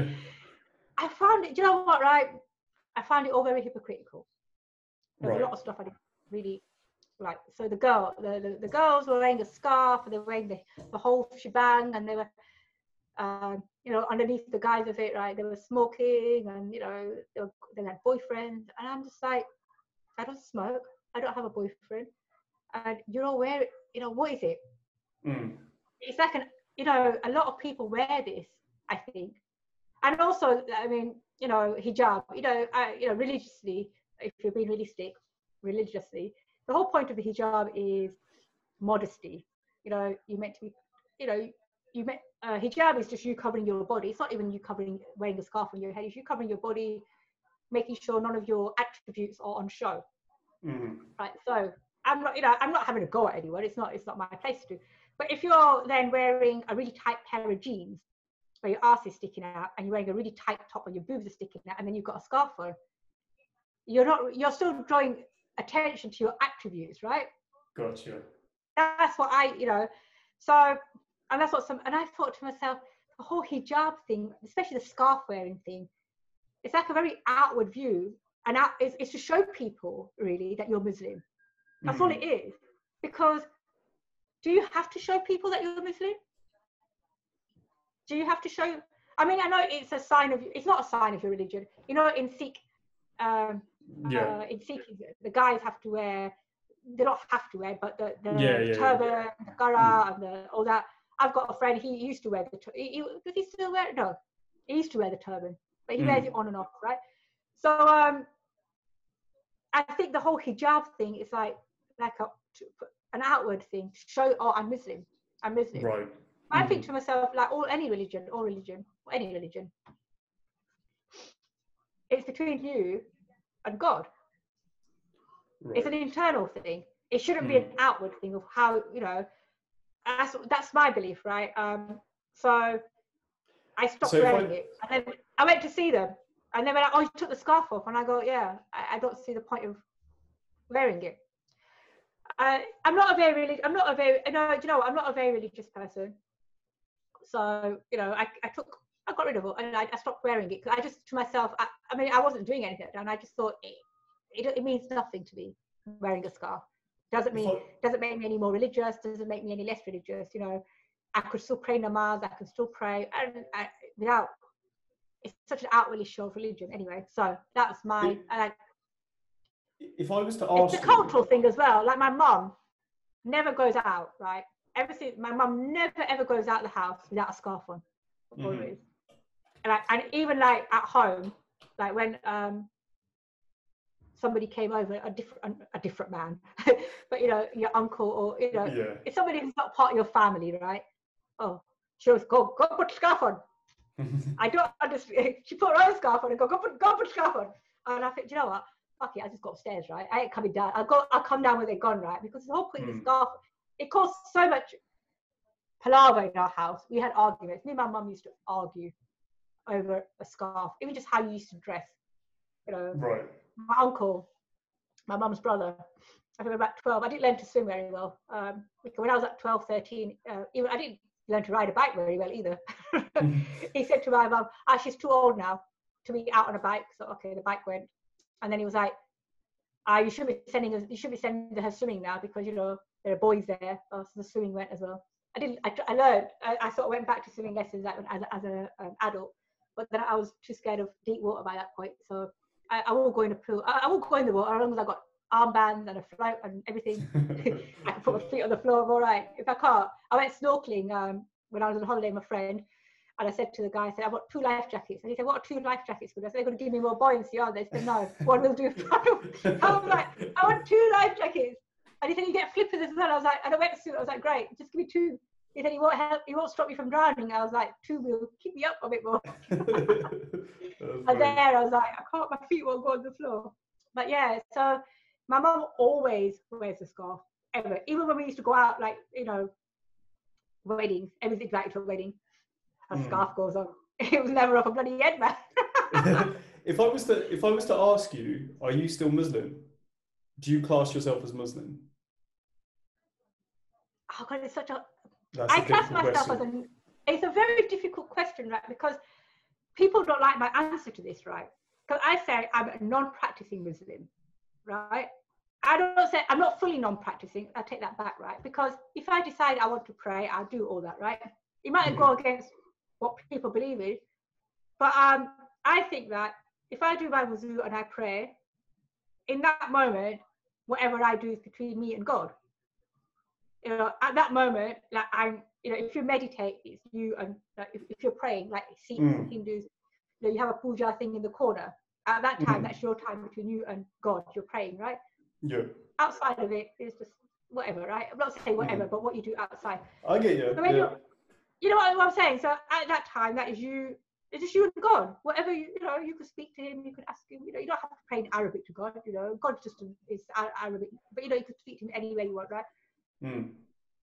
I found it. Do you know what? Right, I found it all very hypocritical. There's right. a lot of stuff I didn't really like so the girl the, the, the, girls were wearing a scarf and they were wearing the, the whole shebang and they were um, you know underneath the guise of it right? They were smoking and you know they, were, they had boyfriends. And i'm just like i don't smoke. I don't have a boyfriend. And you're all wearing you know what is it? Mm. it's like an you know a lot of people wear this i think. And also i mean you know hijab. You know I, you know religiously if you're being realistic religiously the whole point of the hijab is modesty. You know, you're meant to be, you know, you meant uh, hijab is just you covering your body. It's not even you covering wearing a scarf on your head. It's you covering your body, making sure none of your attributes are on show. Mm-hmm. Right. So I'm not, you know, I'm not having a go at anyone. It's not, it's not my place to. Do. But if you're then wearing a really tight pair of jeans where your ass is sticking out and you're wearing a really tight top and your boobs are sticking out and then you've got a scarf on, you're not, you're still drawing attention to your attributes, right? Gotcha. That's what I, you know, so, and that's what some, and I thought to myself, the whole hijab thing, especially the scarf wearing thing, it's like a very outward view, and out, it's, it's to show people really that you're Muslim. That's mm-hmm. all it is. Because do you have to show people that you're Muslim? Do you have to show? I mean, I know it's a sign of. It's not a sign of your religion. You know, in Sikh, um, yeah. Uh, in Sikhism, the guys have to wear, they don't have to wear, but the, the yeah, yeah, turban, yeah. the kara, mm. and the, all that. I've got a friend, he used to wear the, he, he, does he still wear it? No, he used to wear the turban, but he mm. wears it on and off, right? So um, I think the whole hijab thing is like, like a, an outward thing to show, oh, I'm Muslim, I'm Muslim. Right. I think mm. to myself, like all any religion, all religion, any religion, it's between you and God. Right. It's an internal thing. It shouldn't mm. be an hmm. outward thing of how you know. That's that's my belief, right? Um, so I stopped so wearing I... it, and then I went to see them, and then when I, oh, you took the scarf off, and I go, yeah, I, I don't see the point of wearing it. Uh, I'm not a very religious. I'm not a very no. You know, I'm not a very religious person. So you know, I, I took I got rid of it and I, I stopped wearing it because I just to myself, I, I, mean, I wasn't doing anything, and I just thought it, it, it means nothing to me wearing a scarf. Doesn't mean doesn't make me any more religious. Doesn't make me any less religious. You know, I could still pray namaz. I can still pray, and I, without it's such an outwardly show of religion anyway. So that's my. like, if I was to ask, it's a cultural thing as well. Like my mom never goes out, right? Ever since my mum never ever goes out of the house without a scarf on. Mm-hmm. Always and, I, and even like at home, like when um, somebody came over, a different a different man, but you know your uncle or you know yeah. it's somebody who's not part of your family, right? Oh, she was go go put scarf on. I don't understand. She put her own scarf on and go, go put, go put scarf on. And I think, you know what? Fuck it, I just got upstairs, right? I ain't coming down. I'll go, I'll come down when they're gone, right? Because the whole putting the Mm. scarf, it caused so much palaver in our house. We had arguments. Me and my mum used to argue over a scarf, even just how you used to dress. You know, right. my uncle, my mum's brother, I think about 12, I didn't learn to swim very well. Um, when I was at 12, 13, uh, even I didn't learn to ride a bike very well either. he said to my mum, ah, she's too old now to be out on a bike. So, okay, the bike went. And then he was like, ah, you should be sending her, you should be sending her swimming now because, you know, there are boys there. Oh, so the swimming went as well. I didn't, I, I learned, I, I sort of went back to swimming lessons like, as, as an um, adult, but then I was too scared of deep water by that point. So I, I won't go in the pool. I, I won't go in the water as long as I got armbands and a float and everything. I can put my feet on the floor. I'm all right. If I can't, I went snorkeling um, when I was on holiday with a friend. And I said to the guy, I said, I've got two life jackets. And he said, What are two life jackets for? I said, They're going to give me more buoyancy, aren't they? He said, No, one will do. I was like, I want two life jackets. And he said, You get flippers as well. I was like, And a wetsuit. I was like, Great, just give me two. He said, He won't help, he won't stop me from drowning. I was like, Two will keep me up a bit more. And there I was like, I can't, my feet won't go on the floor. But yeah, so my mum always wears a scarf, ever. Even when we used to go out, like, you know, weddings, everything's like to a wedding, a Mm. scarf goes on. It was never off a bloody head, man. if I was to if I was to ask you, are you still Muslim? Do you class yourself as Muslim? oh, God, it's such a. That's I class myself question. as a. It's a very difficult question, right? Because people don't like my answer to this, right? Because I say I'm a non-practicing Muslim, right? I don't say I'm not fully non-practicing. I take that back, right? Because if I decide I want to pray, I'll do all that, right? It might go against what people believe in, but um, I think that if I do my wuzu and I pray, in that moment, whatever I do is between me and God. You know, at that moment, like I'm, you know, if you meditate, it's you and like, if, if you're praying, like Sikhs, Mm. Hindus, you know, you have a puja thing in the corner. At that time, Mm. that's your time between you and God. You're praying, right? Yeah, Outside of it, it's just whatever, right? I'm not saying whatever, Mm. but what you do outside. I get you. So yeah. You know what, what I'm saying? So at that time, that is you. It's just you and God. Whatever you, you know, you could speak to Him. You could ask Him. You know, you don't have to pray in Arabic to God. You know, God just is Arabic, but you know, you could speak to Him any way you want, right? Mm.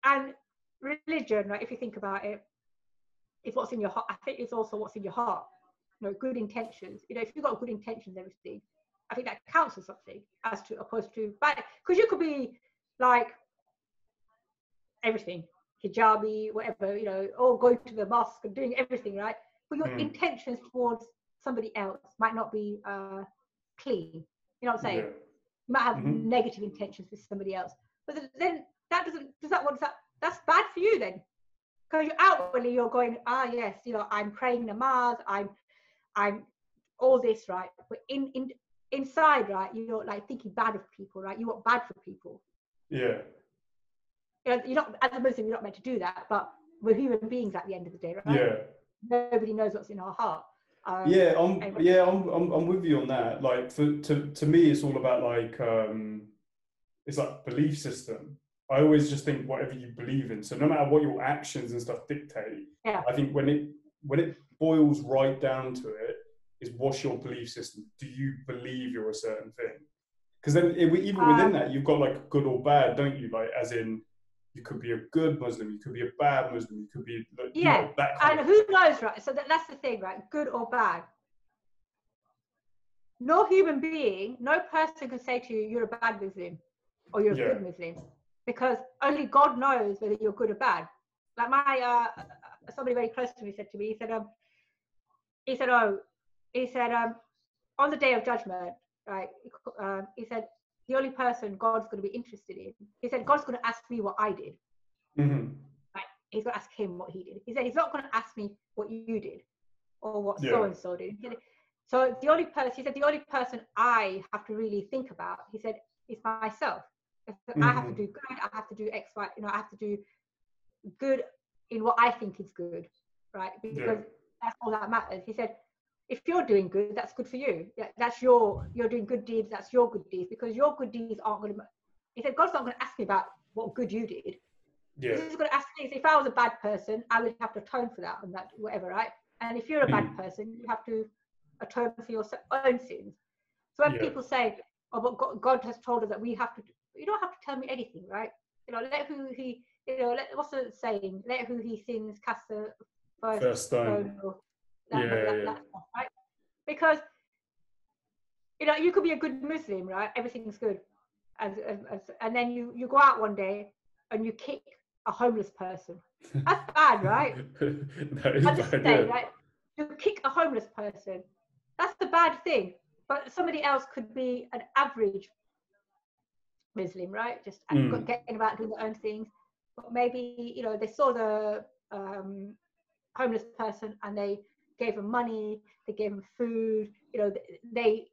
and religion right if you think about it is what's in your heart i think it's also what's in your heart you know good intentions you know if you've got good intentions everything i think that counts as something as to opposed to bad because you could be like everything hijabi whatever you know or going to the mosque and doing everything right but your Mm. intentions towards somebody else might not be uh clean you know what i'm saying Yeah. you might have Mhm. negative intentions with somebody else but then that doesn't does that what does that that's bad for you then because you're outwardly you're going ah yes you know i'm praying namaz i'm i'm all this right but in in inside right you're like thinking bad of people right you want bad for people Yeah. you know, you're not as a muslim you're not meant to do that but we're human beings at the end of the day right Yeah. nobody knows what's in our heart um, yeah, I'm yeah, I'm, I'm I'm with you on that. Like for to to me, it's all about like um, it's like belief system. I always just think whatever you believe in. So no matter what your actions and stuff dictate, Yeah. I think when it when it boils right down to it, is what's your belief system? Do you believe you're a certain thing? Because then it, even within Um, that, you've got like good or bad, don't you? Like as in. You could be a good Muslim. You could be a bad Muslim. You could be like, you know, Yeah, that kind and of who knows right so that, that's the thing right good or bad no human being no person can say to you you're a bad muslim or you're a Yeah. good muslim because only god knows whether you're good or bad like my uh somebody very close to me said to me he said um he said oh he said um on the day of judgment right um, he said the only person god's going to be interested in he said god's going to ask me what i did Mhm. he's going to ask him what he did. He said he's not going to ask me what you did or what so and so did. So the only person, he said, the only person I have to really think about, he said, is myself. Said, I have to Mhm. do good. I have to do X, Y. You know, I have to do good in what I think is good, right? Because that's all that matters. He said, if you're doing good, that's good for you. Yeah, That's your you're doing good deeds. That's your good deeds because your good deeds aren't going to. He said, God's not going to ask me about what good you did. Yeah. He's going to ask me if I was a bad person, I would have to atone for that and that whatever, right? And if you're a bad Mm. person, you have to atone for your own sins. So when Yeah. people say, "Oh, but God has told us that we have to," you don't have to tell me anything, right? You know, let who he, you know, let, what's the saying? Let who he sins cast the first, First stone. that, Yeah, that, yeah. that stuff, right? Because you know you could be a good Muslim, right? Everything's good, as, and then you you go out one day and you kick a homeless person. That's bad, right? that is I'm just bad, saying, yeah. right? You kick a homeless person. That's the bad thing. But somebody else could be an average Muslim, right? Just Mm. getting about doing their own things. But maybe, you know, they saw the um, homeless person and they gave him money, they gave him food, you know, th- they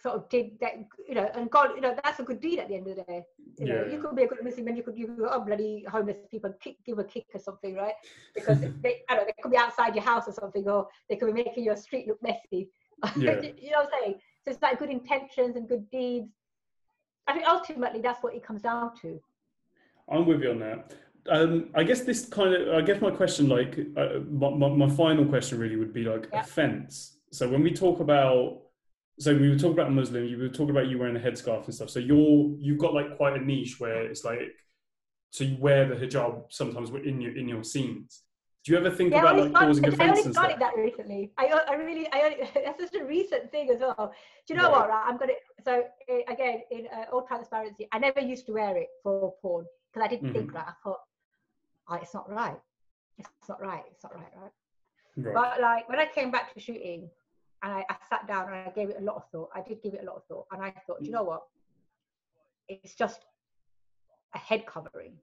sort of did that, you know, and God, you know, that's a good deed at the end of the day. You know, Yeah. you could be a good Muslim and you could, you go, oh, bloody homeless people, kick, give a kick or something, right? Because they, I don't know, they could be outside your house or something, or they could be making your street look messy. Yeah. you know what I'm saying? So it's like good intentions and good deeds. I think ultimately that's what it comes down to. I'm with you on that. Um, I guess this kind of, I guess my question, like, uh, my, my, my final question really would be like Yeah. offense. So when we talk about, so we were talking about Muslim, you were talking about you wearing a headscarf and stuff. So you're, you've got like quite a niche where it's like, so you wear the hijab sometimes in your, in your scenes. Do you ever think Yeah, about like started, causing I only started stuff? that recently. I, I really, I only, that's just a recent thing as well. Do you know Right. what? Right? I'm gonna. So eh, again, in uh, all transparency, I never used to wear it for porn because I didn't think Mhm. that. I thought, oh, it's not right. It's not right. It's not right, right? Right. But like when I came back to shooting, and I, I sat down and I gave it a lot of thought. I did give it a lot of thought, and I thought, do you know what? It's just a head covering.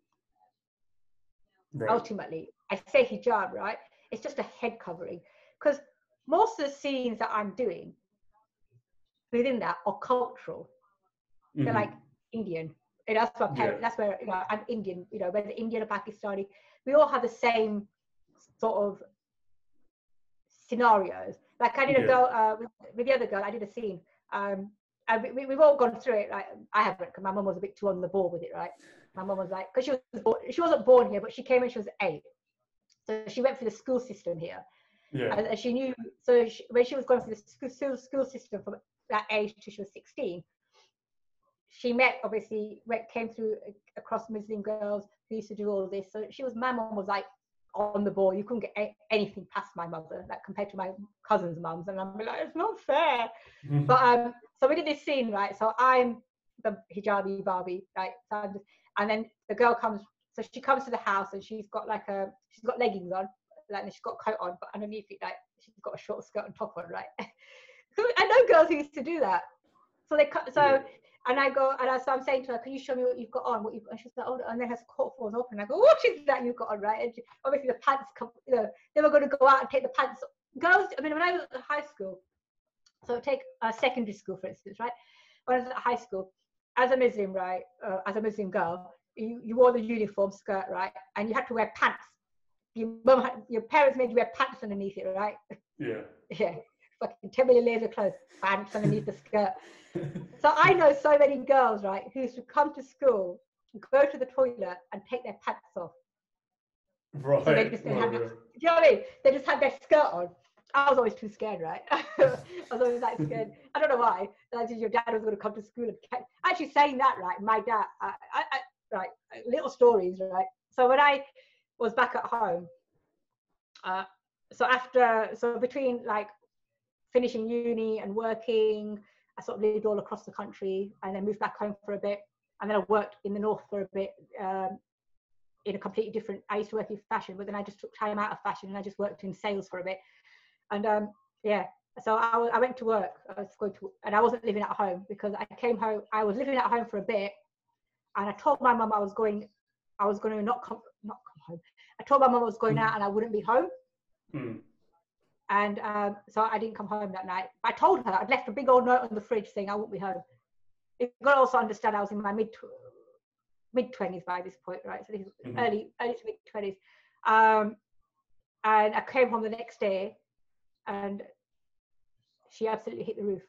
Right. ultimately i say hijab right? It's just a head covering. Because most of the scenes that i'm doing within that are cultural. They're Mhm. like indian. And that's my parents Yeah. that's where you know i'm indian you know whether indian or pakistani we all have the same sort of scenarios. Like i did a girl uh, with, with the other girl i did a scene um and we, we've all gone through it like i haven't because my mum was a bit too on the ball with it right my mum was like because she was born, she wasn't born here but she came when she was eight. So she went through the school system here. Yeah. and, and she knew so she, when she was going through the school, school, system from that age till she was 16 she met obviously went, came through across muslim girls who used to do all this. So she was my mom was like on the ball. You couldn't get a- anything past my mother like compared to my cousins mums. And i'm like it's not fair. Mhm. but um so we did this scene right? So i'm the hijabi barbie right? So I'm just, and then the girl comes so she comes to the house and she's got like a she's got leggings on like she's got a coat on but underneath it like she's got a short skirt and top on right i know girls who used to do that so they cut so Yeah. and I go, and I, so I'm saying to her, can you show me what you've got on? What you've, and she's like, oh, and then her coat falls open. I go, what is that you've got on, right? And she, obviously the pants come, you know, they were going to go out and take the pants. Girls, I mean, when I was at high school, so take uh, secondary school, for instance, right? When I was at high school, as a Muslim, right, uh, as a Muslim girl, you, you wore the uniform skirt, right? And you had to wear pants. Your mum, had, your parents made you wear pants underneath it, right? yeah. Yeah, fucking 10 million layers of clothes, pants underneath the skirt. So I know so many girls, right, who used to come to school, go to the toilet, and take their pants off. right. So they just didn't right, have right. Do you know what I mean? They just had their skirt on. I was always too scared, right? I was always like scared. I don't know why. Like, your dad was going to come to school and catch. Actually, saying that, right? My dad, I, I, I, right? Little stories, right? So when I was back at home, uh, so after, so between like finishing uni and working, I sort of lived all across the country, and then moved back home for a bit, and then I worked in the north for a bit. Um, in a completely different i used to work in fashion but then i just took time out of fashion and i just worked in sales for a bit and um yeah so I, I went to work i was going to and i wasn't living at home because i came home i was living at home for a bit and i told my mum i was going i was going to not come not come home. I told my mum i was going out and i wouldn't be home. Mm. and um, so i didn't come home that night. I told her i'd left a big old note on the fridge saying i won't be home. You've got to also understand i was in my mid mid 20s by this point right? So this is Mhm. early early to mid 20s um and i came home the next day and she absolutely hit the roof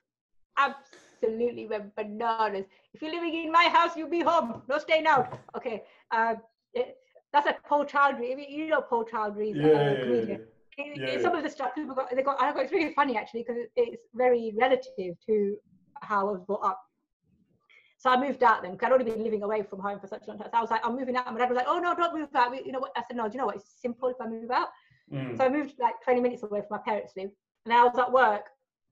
absolutely went bananas if you're living in my house you'll be home no staying out okay um it, that's like Paul Chowdhry I mean, you know Paul Chowdhry is Yeah, yeah, yeah, it- some of the stuff people got, they got. I got it's really funny actually because it's very relative to how I was brought up. So I moved out then because I'd already been living away from home for such a long time. So I was like, I'm moving out. And my dad was like, Oh no, don't move out. We- You know what? I said, No, do you know what? It's simple if I move out. Mm. So I moved like 20 minutes away from my parents' live, and I was at work.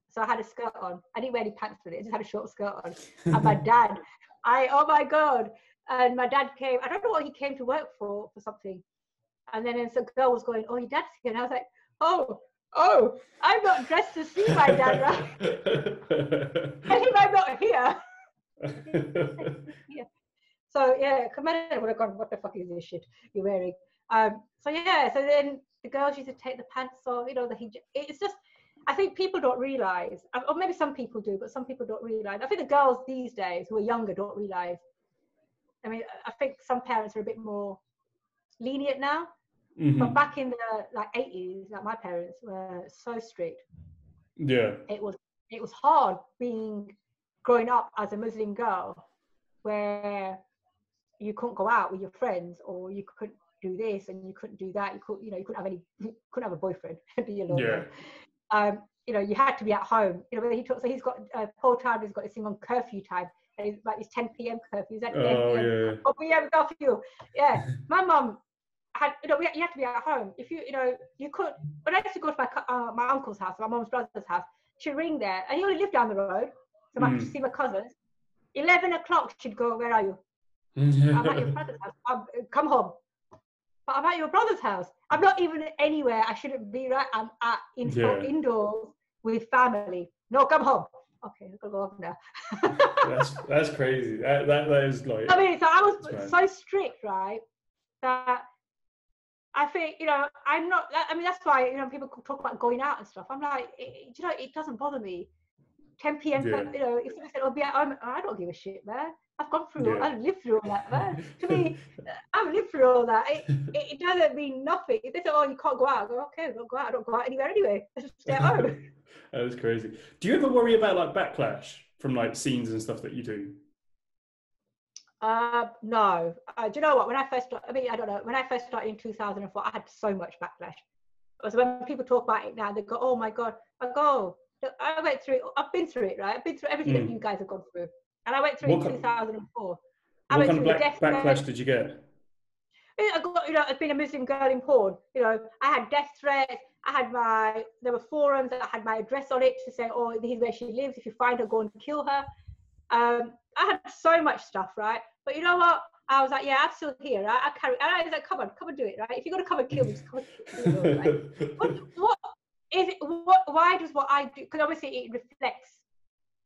So I had a skirt on. I didn't wear any pants with it. I just had a short skirt on. And my dad, I oh my god! And my dad came. I don't know what he came to work for for something. And then some girl was going, "Oh, your dad's here." And I was like, "Oh, oh, I'm not dressed to see my dad, right? Tell him I'm not here." So yeah, Commander would have gone, "What the fuck is this shit you're wearing?" Um, so yeah, so then the girls used to take the pants off. You know, the hijab. It's just, I think people don't realize, or maybe some people do, but some people don't realize. I think the girls these days who are younger don't realize. I mean, I think some parents are a bit more lenient now, Mhm. but back in the like 80s, like my parents were so strict. Yeah. It was it was hard being growing up as a Muslim girl, where you couldn't go out with your friends or you couldn't do this and you couldn't do that. You could you know you couldn't have any couldn't have a boyfriend. be alone. Yeah. Um, you know, you had to be at home. You know, he talks. So he's got uh, Paul Chowdhry's got this thing on curfew time. And it's like his 10 p.m. curfew. Is that 10 Oh p.m.? yeah. Oh, p.m. curfew. Yeah, my mum had. You know, we, you had to be at home. If you, you know, you could. When I used to go to my uh, my uncle's house, my mum's brother's house, she'd ring there, and he only lived down the road. So I Mm. to see my cousins. 11 o'clock, she'd go. Where are you? I'm at your brother's house. I'm, come home. But I'm at your brother's house. I'm not even anywhere. I shouldn't be right. I'm at in, Yeah. indoors with family. No, come home. Okay, I've got to go home now. that's that's crazy. That, that that is like. I mean, so I was so strict, right? That I think, you know, I'm not. I mean, that's why you know people talk about going out and stuff. I'm like, it, you know, it doesn't bother me. 10 p.m. Yeah. You know, if someone said, "Oh, be at home," I don't give a shit, man. I've gone through. Yeah. I've lived through all that, man. to me, I've lived through all that. It, it, it doesn't mean nothing. If they say, "Oh, you can't go out," I go, "Okay, I don't go out. I don't go out anywhere anyway. I just stay at home." that was crazy. Do you ever worry about like backlash from like scenes and stuff that you do? Uh, no. Uh, do you know what? When I first, I mean, I don't know. When I first started in 2004, I had so much backlash. Because when people talk about it now, they go, "Oh my god!" I go, "I went through. it. I've been through it, right? I've been through everything Mm. that you guys have gone through, and I went through What in 2004. I What kind of black, backlash did you get? I got, you know, as being a Muslim girl in porn, you know, I had death threats. I had my, there were forums that I had my address on it to say, oh, this is where she lives. If you find her, go and kill her. Um, I had so much stuff, right? But you know what? I was like, yeah, I'm still here. Right? I carry. And I was like, come on, come and do it, right? If you're gonna come and kill me, just come and kill me. Right? what, what is it? What? Why does what I do? Because obviously it reflects.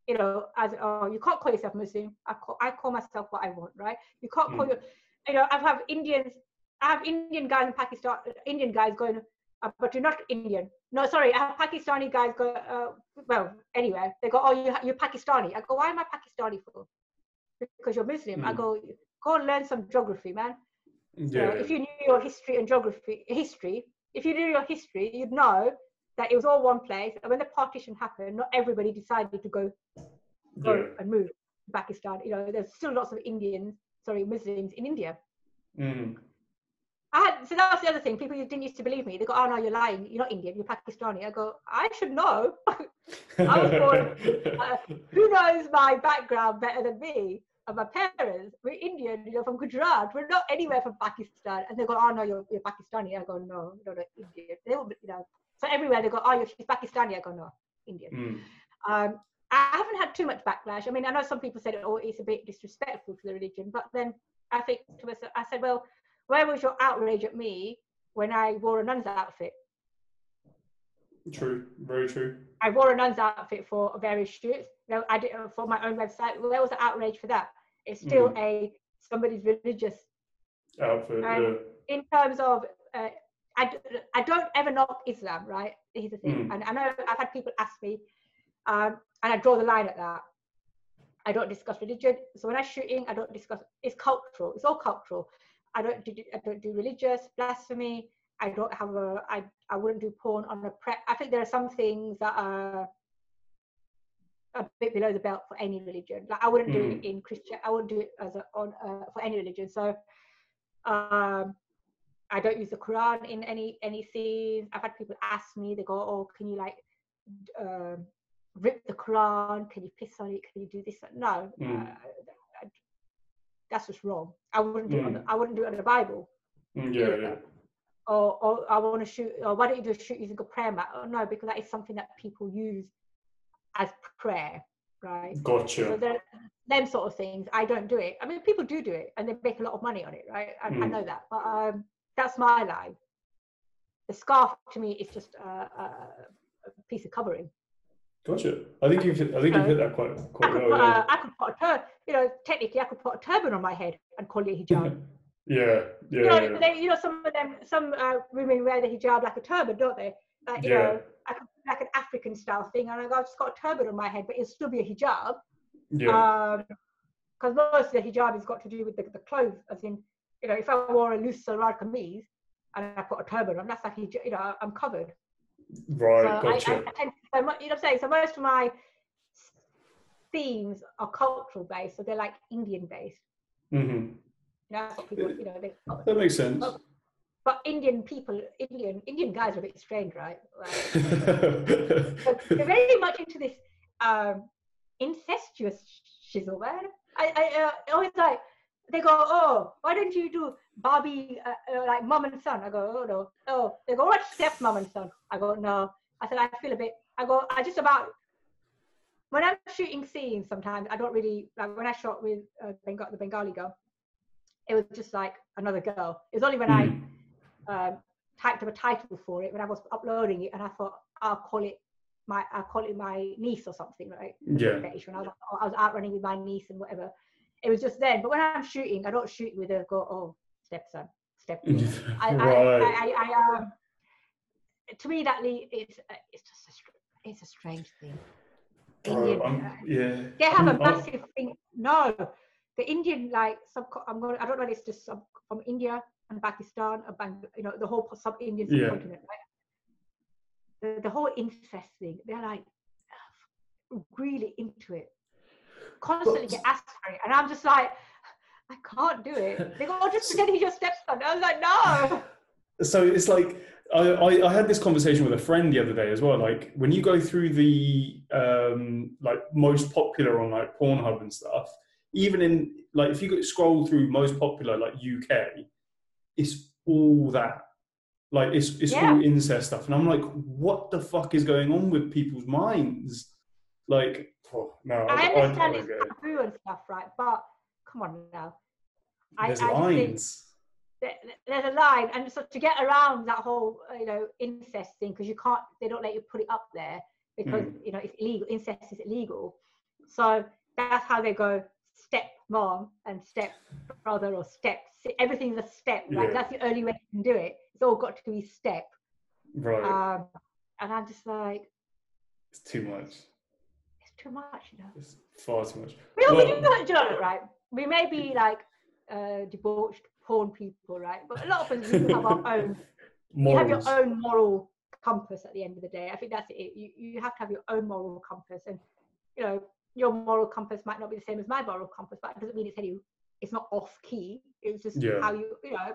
You know, as oh, you can't call yourself Muslim. I call I call myself what I want, right? You can't call Mm. your. You know, I have Indians. I have Indian guys in Pakistan. Indian guys going, uh, but you're not Indian. No, sorry, I have Pakistani guys go. Uh, well, anyway, they go, oh, you, you're Pakistani. I go, why am I Pakistani for? Because you're Muslim. I Mm. go, go and learn some geography, man. So yeah. if you knew your history and geography, history, if you knew your history, you'd know that it was all one place. And when the partition happened, not everybody decided to go go Yeah. and move to Pakistan. You know, there's still lots of Indians, sorry, Muslims in India. Mm. I had, so that's the other thing. People didn't used to believe me. They go, "Oh no, you're lying. You're not Indian. You're Pakistani." I go, "I should know. I was born- uh, Who knows my background better than me and my parents? We're Indian. You know, from Gujarat. We're not anywhere from Pakistan." And they go, "Oh no, you're, you're Pakistani." I go, "No, no, no, Indian." They will, you know. So everywhere they go, "Oh, you're she's Pakistani." I go, "No, Indian." Mm. Um, I haven't had too much backlash. I mean, I know some people said, "Oh, it's a bit disrespectful to the religion," but then I think to myself, I said, "Well, where was your outrage at me when I wore a nun's outfit? True. Very true. I wore a nun's outfit for various shoots. Know, I did for my own website. Where was the outrage for that? It's still a somebody's religious. Outfit. Yeah. In terms of, uh, I, I don't ever knock Islam, right? Here's the thing, Mm. and I know I've had people ask me, um, and I draw the line at that. I don't discuss religion. So when I'm shooting, I don't discuss. It's cultural. It's all cultural. I don't do. I don't do religious blasphemy. I don't have a. I. I wouldn't do porn on a prep. I think there are some things that are a bit below the belt for any religion. Like I wouldn't do it in Christian. I wouldn't do it as a, on uh, for any religion. So, um, I don't use the Quran in any any scenes. I've had people ask me, they go, "Oh, can you like uh, rip the Quran? Can you piss on it? Can you do this?" No, Mm. uh, that's just wrong. I wouldn't do it. On the, Mm. I wouldn't do it on the Bible. Mm, yeah, yeah. Or, or I want to shoot. Or why don't you just shoot using a prayer mat? Oh, no, because that is something that people use as prayer, right? So Gotcha. there, them sort of things, I don't do it. I mean, people do do it, and they make a lot of money on it, right? I, I Mm. know that, but um, that's my line. The scarf to me is just a, a, piece of covering. Gotcha. I think you've I think you've hit that quite I quite could, well. put Yeah. a, I could put a tur- you know, technically, I could put a turban on my head and call it a hijab. yeah, yeah, you know, yeah. they, you know, some of them, some uh, women wear the hijab like a turban, don't they? Like, you Yeah. know, I could, like an African style thing, and I I've just got a turban on my head, but it'll still be a hijab. yeah. because most of the hijab has got to do with the, the clothes, as in, you know, if I wore a loose salwar kameez and I put a turban on, that's like, you know, I'm covered. right, so I, gotcha. I, I tend, so you know what I'm saying? So most of my themes are cultural based, so they're like Indian based. hmm You know, that's what people, you know, they, That makes sense. Oh. but Indian people, Indian Indian guys are a bit strange, right? Like, they're very much into this um, incestuous shizzle, man. I, I uh, always like they go, oh, why don't you do Barbie uh, uh, like mom and son? I go, oh no, oh. They go, what step mom and son? I go, no. I said, I feel a bit. I go, I just about when I'm shooting scenes. Sometimes I don't really like when I shot with uh, Bengal, the Bengali girl. It was just like another girl. It was only when Mm. I um, typed up a title for it when I was uploading it, and I thought I'll call it my I'll call it my niece or something, right? Yeah. When I was, I was out running with my niece and whatever. It was just then. But when I'm shooting, I don't shoot with a go oh stepson, stepson. I, I, right. I, I, I, um, to me that it's uh, it's just a str- it's a strange thing. Indian, I'm- uh, yeah. they have a I'm- I'm- massive thing. No, the Indian like sub. I'm going. I don't know. if It's just sub, from India and Pakistan, and Bang, you know, the whole sub Indian Yeah. subcontinent, right? The, the whole incest thing. They're like really into it. Constantly But- get asked for it, and I'm just like, I can't do it. They go, oh, just pretend he's your stepson. I was like, no. so it's like I, I, I had this conversation with a friend the other day as well. Like when you go through the um, like most popular on like Pornhub and stuff, even in like if you go scroll through most popular like UK, it's all that. Like it's it's Yeah. all incest stuff, and I'm like, what the fuck is going on with people's minds? Like, oh, no, I, I I, understand don't it's taboo and stuff, right? But come on now. I, There's I lines. there- there's a line, and so to get around that whole you know incest thing, because you can't, they don't let you put it up there because Mm. you know it's illegal. Incest is illegal, so that's how they go step mom and step brother or step. Everything's a step, right? Yeah. That's the only way you can do it. It's all got to be step. Right, Um, and I'm just like, it's too much. Too much, you know. It's far too much. We, we Well- do do you know, right? We may be like uh, debauched porn people, right? But a lot of us we have our own. You have your own moral compass at the end of the day. I think that's it. You you have to have your own moral compass, and you know your moral compass might not be the same as my moral compass, but it doesn't mean it's any. It's not off key. It's just Yeah. how you you know.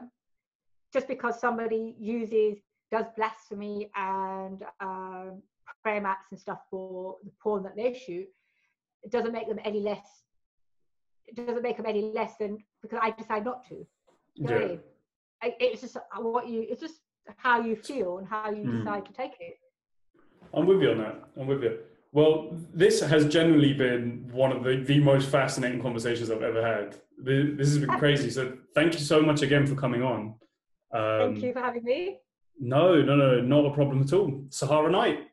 Just because somebody uses does blasphemy and um, prayer mats and stuff for the porn that they shoot, it doesn't make them any less. It doesn't make them any less than because I decide not to. You know what I Yeah. mean? I- It's just what you. It's just how you feel and how you Mm. decide to take it. I'm with you on that. I'm with you. Well, this has generally been one of the, the most fascinating conversations I've ever had. The- This has been crazy. So thank you so much again for coming on. Um, Thank you for having me. No, no, no, not a problem at all. Sahara Knite.